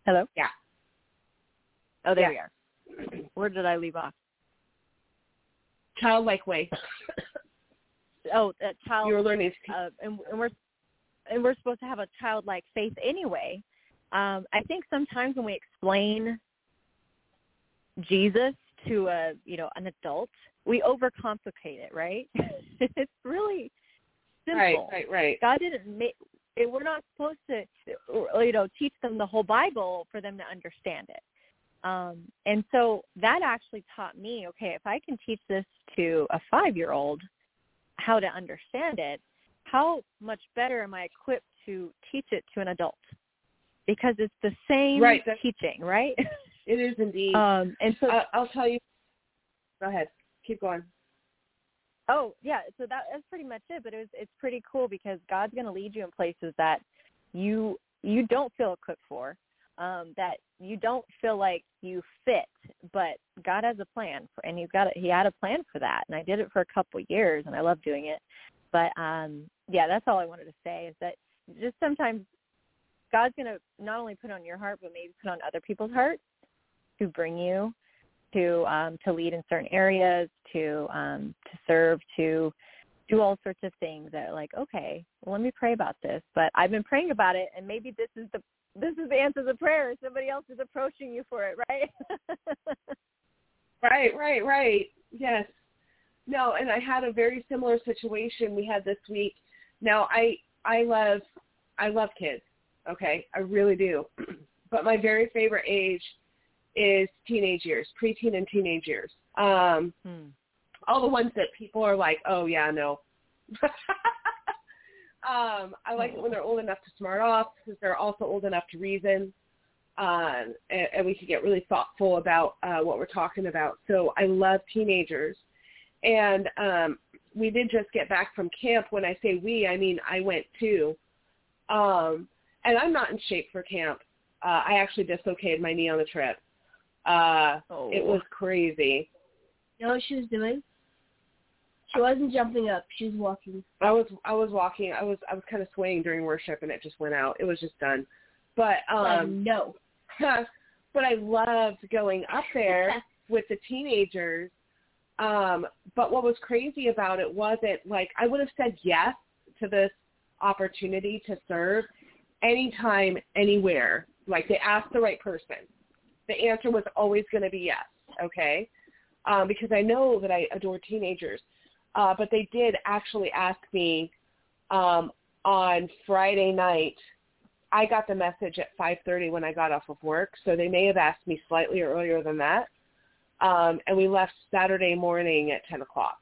Hello. Yeah. Oh, there Yeah. we are. Where did I leave off? Childlike way. Oh, that child. You were learning. to- uh, and, and we're and we're supposed to have a childlike faith anyway. Um, I think sometimes when we explain Jesus to a you know an adult, we overcomplicate it, right? it's really simple. Right, right, right. God didn't make. We're not supposed to, you know, teach them the whole Bible for them to understand it. Um, and so that actually taught me, okay, if I can teach this to a five-year-old how to understand it, how much better am I equipped to teach it to an adult? Because it's the same Right, teaching, right? It is indeed. um, and so I- I'll tell you. Go ahead. Keep going. Oh yeah, so that, that's pretty much it. But it was it's pretty cool because God's going to lead you in places that you you don't feel equipped for, um, that you don't feel like you fit. But God has a plan, for, and He's got a, He had a plan for that. And I did it for a couple of years, and I love doing it. But um, yeah, that's all I wanted to say is that just sometimes God's going to not only put on your heart, but maybe put on other people's hearts to bring you to um, to lead in certain areas, to um, to serve, to do all sorts of things that are like, okay, well, let me pray about this. But I've been praying about it, and maybe this is the this is the answer to the prayer. Somebody else is approaching you for it, right? Right, right, right. Yes. No, and I had a very similar situation we had this week. Now I I love I love kids. Okay, I really do. But my very favorite age is teenage years, preteen and teenage years. Um Hmm. all the ones that people are like, "Oh yeah, no." um I like it when they're old enough to smart off because they're also old enough to reason um, and, and we could get really thoughtful about uh, what we're talking about. So I love teenagers, and um, we did just get back from camp. When I say we, I mean I went too, um, and I'm not in shape for camp. Uh, I actually dislocated my knee on the trip. Uh, Oh. It was crazy. You know what she was doing? She wasn't jumping up. She was walking. I was I was walking. I was I was kind of swaying during worship, and it just went out. It was just done. But um, no. but I loved going up there with the teenagers. Um, but what was crazy about it wasn't like I would have said yes to this opportunity to serve anytime, anywhere. Like they asked the right person. The answer was always going to be yes. Okay, um, because I know that I adore teenagers, uh, but they did actually ask me um, on Friday night. I got the message at 5:30 when I got off of work, so they may have asked me slightly earlier than that. Um, and we left Saturday morning at 10 o'clock.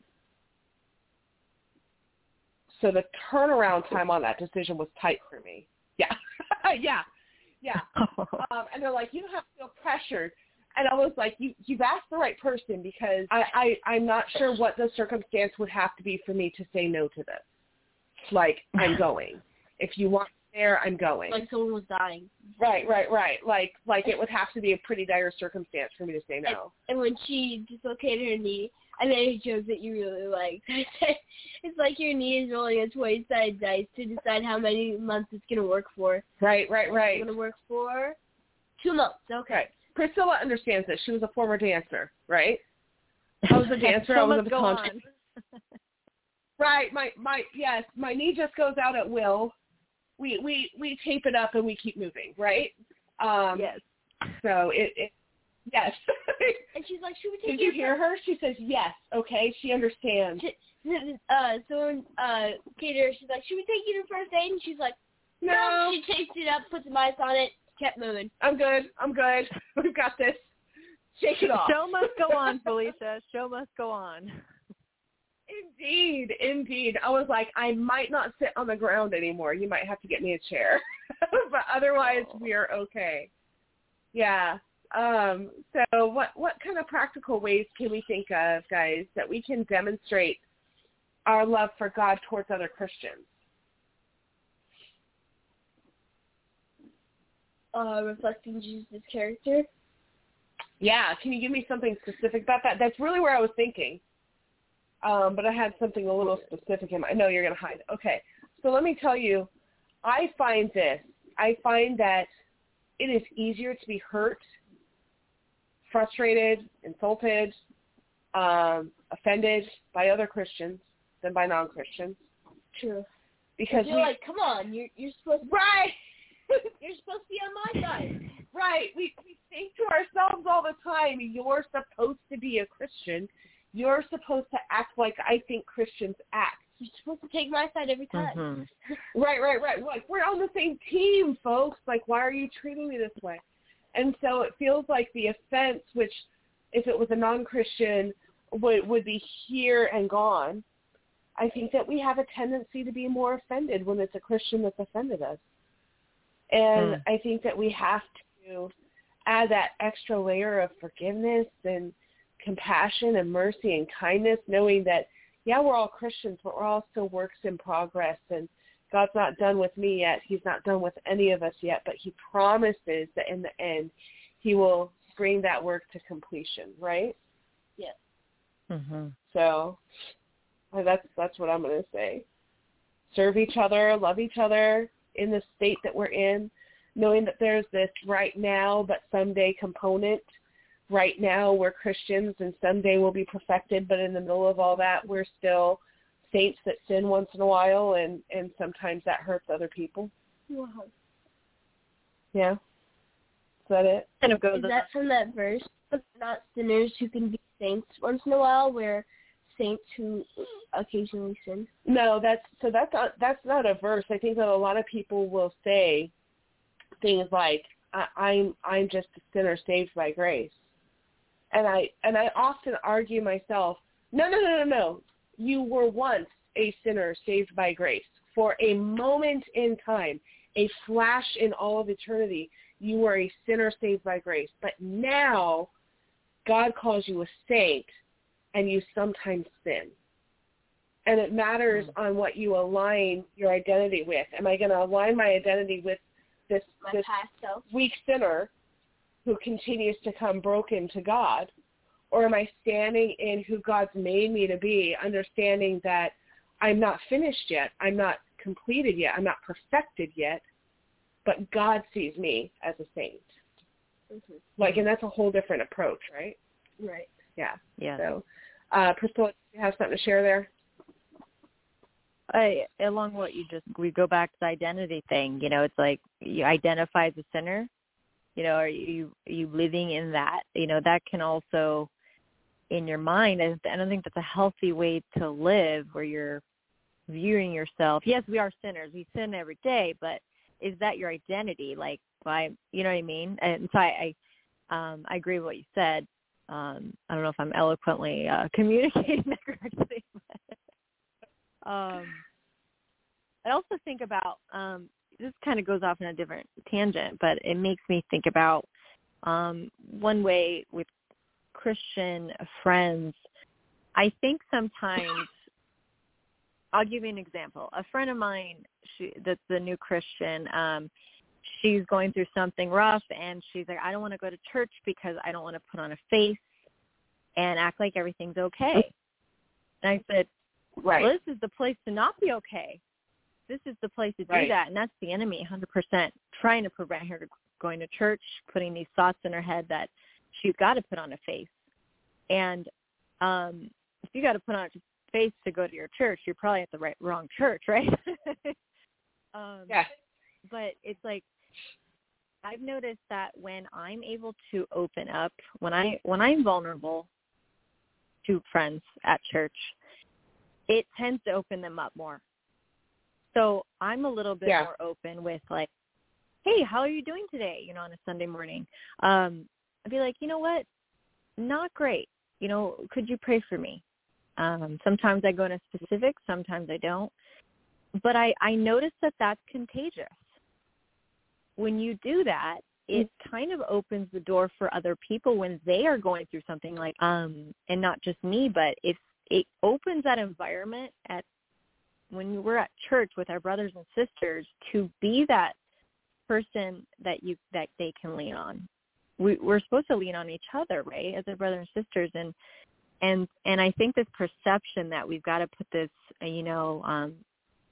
So the turnaround time on that decision was tight for me. Yeah, yeah, yeah. Um, and they're like, you don't have to feel pressured. And I was like, you, you've asked the right person because I, I, I'm not sure what the circumstance would have to be for me to say no to this. Like, I'm going. If you want there, I'm going. Like someone was dying. Right, right, right. Like, like it would have to be a pretty dire circumstance for me to say no. And, and when she dislocated her knee, I made a joke that you really liked. I it's like your knee is rolling a 20-sided dice to decide how many months it's going to work for. Right, right, right. It's going to work for two months. Okay. Right. Priscilla understands this. She was a former dancer, right? I was a dancer. so I was a on. Right. My my yes. My knee just goes out at will. We we we tape it up and we keep moving. Right. Um, yes. So it, it yes. And she's like, should we take Did you hear her? She says yes. Okay. She understands. Uh, so when uh, Kater, she's like, should we take you to first aid? And she's like, No. She taped it up, put some ice on it, kept moving. I'm good. I'm good. We've got this. Shake it off. Show must go on, Phelicia. Show must go on. Indeed, indeed. I was like, I might not sit on the ground anymore. You might have to get me a chair, but otherwise we are okay. Yeah. Um, so, what what kind of practical ways can we think of, guys, that we can demonstrate our love for God towards other Christians? Uh, reflecting Jesus' character. Yeah. Can you give me something specific about that? That's really where I was thinking. Um, but I had something a little specific in mind. No, you're going to hide. Okay. So let me tell you, I find this. I find that it is easier to be hurt, frustrated, insulted, um, offended by other Christians than by non-Christians. True. Because you're we, like, come on, you're you're supposed to, right, you're supposed to be on my side. right. We we think to ourselves all the time, you're supposed to be a Christian. You're supposed to act like I think Christians act. You're supposed to take my side every time. Mm-hmm. Right, right, right. Like we're on the same team, folks. Like why are you treating me this way? And so it feels like the offense, which if it was a non-Christian would would be here and gone. I think that we have a tendency to be more offended when it's a Christian that's offended us. And Hmm. I think that we have to add that extra layer of forgiveness and compassion and mercy and kindness, knowing that, yeah, we're all Christians, but we're all still works in progress. And God's not done with me yet. He's not done with any of us yet, but he promises that in the end, he will bring that work to completion, right? Yes. Mm-hmm. So uh, that's that's what I'm going to say. Serve each other, love each other in the state that we're in, knowing that there's this right now but someday component. Right now we're Christians and someday we'll be perfected, but in the middle of all that we're still saints that sin once in a while and and sometimes that hurts other people. Yeah. Is that it? Kind of goes Is that from that verse? Not sinners who can be saints once in a while, where saints who occasionally sin. No, that's so that's not that's not a verse. I think that a lot of people will say things like I, I'm I'm just a sinner saved by grace, and I and I often argue myself, no no no no no, you were once a sinner saved by grace for a moment in time, a flash in all of eternity. You were a sinner saved by grace, but now God calls you a saint, and you sometimes sin and it matters hmm. on what you align your identity with. Am I going to align my identity with this My this past self. weak sinner who continues to come broken to God, or am I standing in who God's made me to be, understanding that I'm not finished yet, I'm not completed yet, I'm not perfected yet, but God sees me as a saint. Mm-hmm. Like, and that's a whole different approach, right? Right. Yeah. Yeah. So, uh, Priscilla, do you have something to share there? I along what you just we go back to the identity thing. You know, it's like you identify as a sinner. You know, are you are you living in that? You know, that can also in your mind. I don't think that's a healthy way to live, where you're viewing yourself. Yes, we are sinners. We sin every day, but is that your identity? Like, by you know what I mean? And so I, I, um, I agree with what you said. Um, I don't know if I'm eloquently uh, communicating that correctly. But, um, I also think about um, this. Kind of goes off in a different tangent, but it makes me think about um, one way with Christian friends. I think sometimes I'll give you an example. A friend of mine, she that's a new Christian, um, she's going through something rough and she's like, I don't want to go to church because I don't want to put on a face and act like everything's okay. And I said, Right. Well, this is the place to not be okay. This is the place to do Right. that, and that's the enemy, 100%, trying to prevent her to going to church, putting these thoughts in her head that she's got to put on a face. And um if you got to put on a face to go to your church, you're probably at the right wrong church, right? um, Yeah. But it's like I've noticed that when I'm able to open up, when I when I'm vulnerable to friends at church, it tends to open them up more. So I'm a little bit Yeah. more open with like, hey, how are you doing today? You know, on a Sunday morning. Um, I'd be like, you know what? Not great. You know, could you pray for me? Um, sometimes I go into specifics, sometimes I don't. But I, I notice that that's contagious. When you do that, it kind of opens the door for other people when they are going through something like, um, and not just me, but if it opens that environment at when we're at church with our brothers and sisters to be that person that you that they can lean on. We, we're supposed to lean on each other, right, as our brothers and sisters, and and and I think this perception that we've got to put this, uh, you know, um,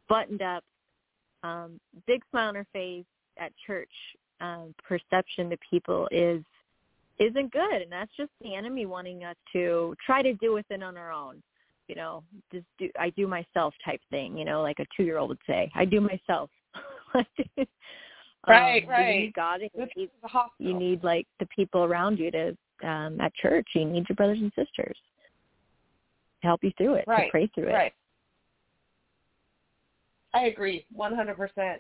buttoned up, um, big smile on our face at church um, perception to people is isn't good, and that's just the enemy wanting us to try to do it on our own. You know, just do I do myself type thing. You know, like a two year old would say, I do myself. Right, um, but You right. need God. and You need, is you need like the people around you to um at church. You need your brothers and sisters to help you through it, Right, to pray through it. Right. I agree, 100%.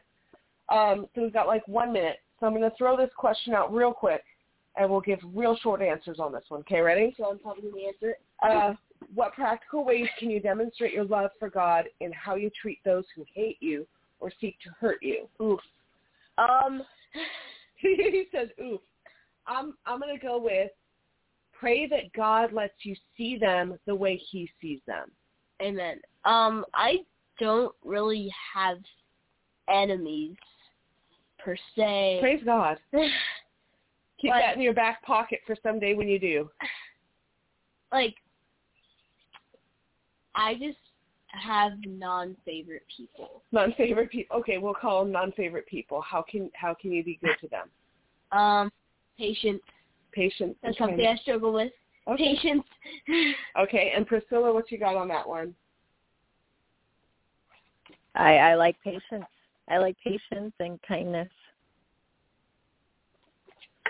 Um, so we've got like one minute. So I'm going to throw this question out real quick, and we'll give real short answers on this one. Okay, ready? So I'm probably going to answer it. Uh, what practical ways can you demonstrate your love for God in how you treat those who hate you or seek to hurt you? Oof. Um, he says, oof. I'm, I'm going to go with pray that God lets you see them the way he sees them. Amen. Um, I don't really have enemies per se. Praise God. Keep But- that in your back pocket for someday when you do. like I just have non-favorite people. Non-favorite people. Okay, we'll call them non-favorite people. How can how can you be good to them? Um, patience. Patience. That's and something kindness. I struggle with. Okay. Patience. Okay, and Priscilla, what you got on that one? I, I like patience. I like patience and kindness.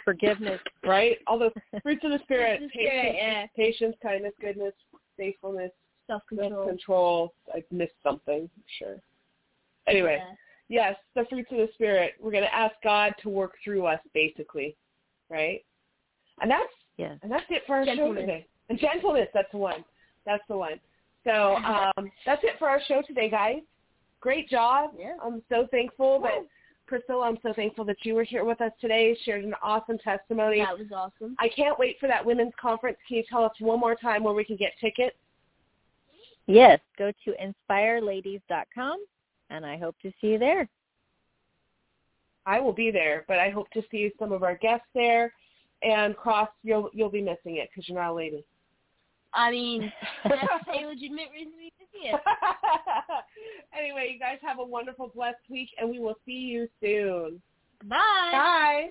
Forgiveness. Right? All the fruits of the spirit. Fruits of the patience, spirit, yeah. patience, kindness, goodness, faithfulness, Self-control. self-control. I missed something, sure. Anyway, Yeah. yes, the fruits of the spirit. We're going to ask God to work through us, basically, right? And that's Yes. and that's it for our Gentleness. show today. And gentleness, that's the one. That's the one. So um, that's it for our show today, guys. Great job. Yeah. I'm so thankful that Priscilla, I'm so thankful that you were here with us today, shared an awesome testimony. That was awesome. I can't wait for that women's conference. Can you tell us one more time where we can get tickets? Yes, go to inspireladies.com, and I hope to see you there. I will be there, but I hope to see some of our guests there. And Cross, you'll you'll be missing it because you're not a lady. I mean, that's a legitimate reason to be busy. it. anyway, you guys have a wonderful, blessed week, and we will see you soon. Bye. Bye.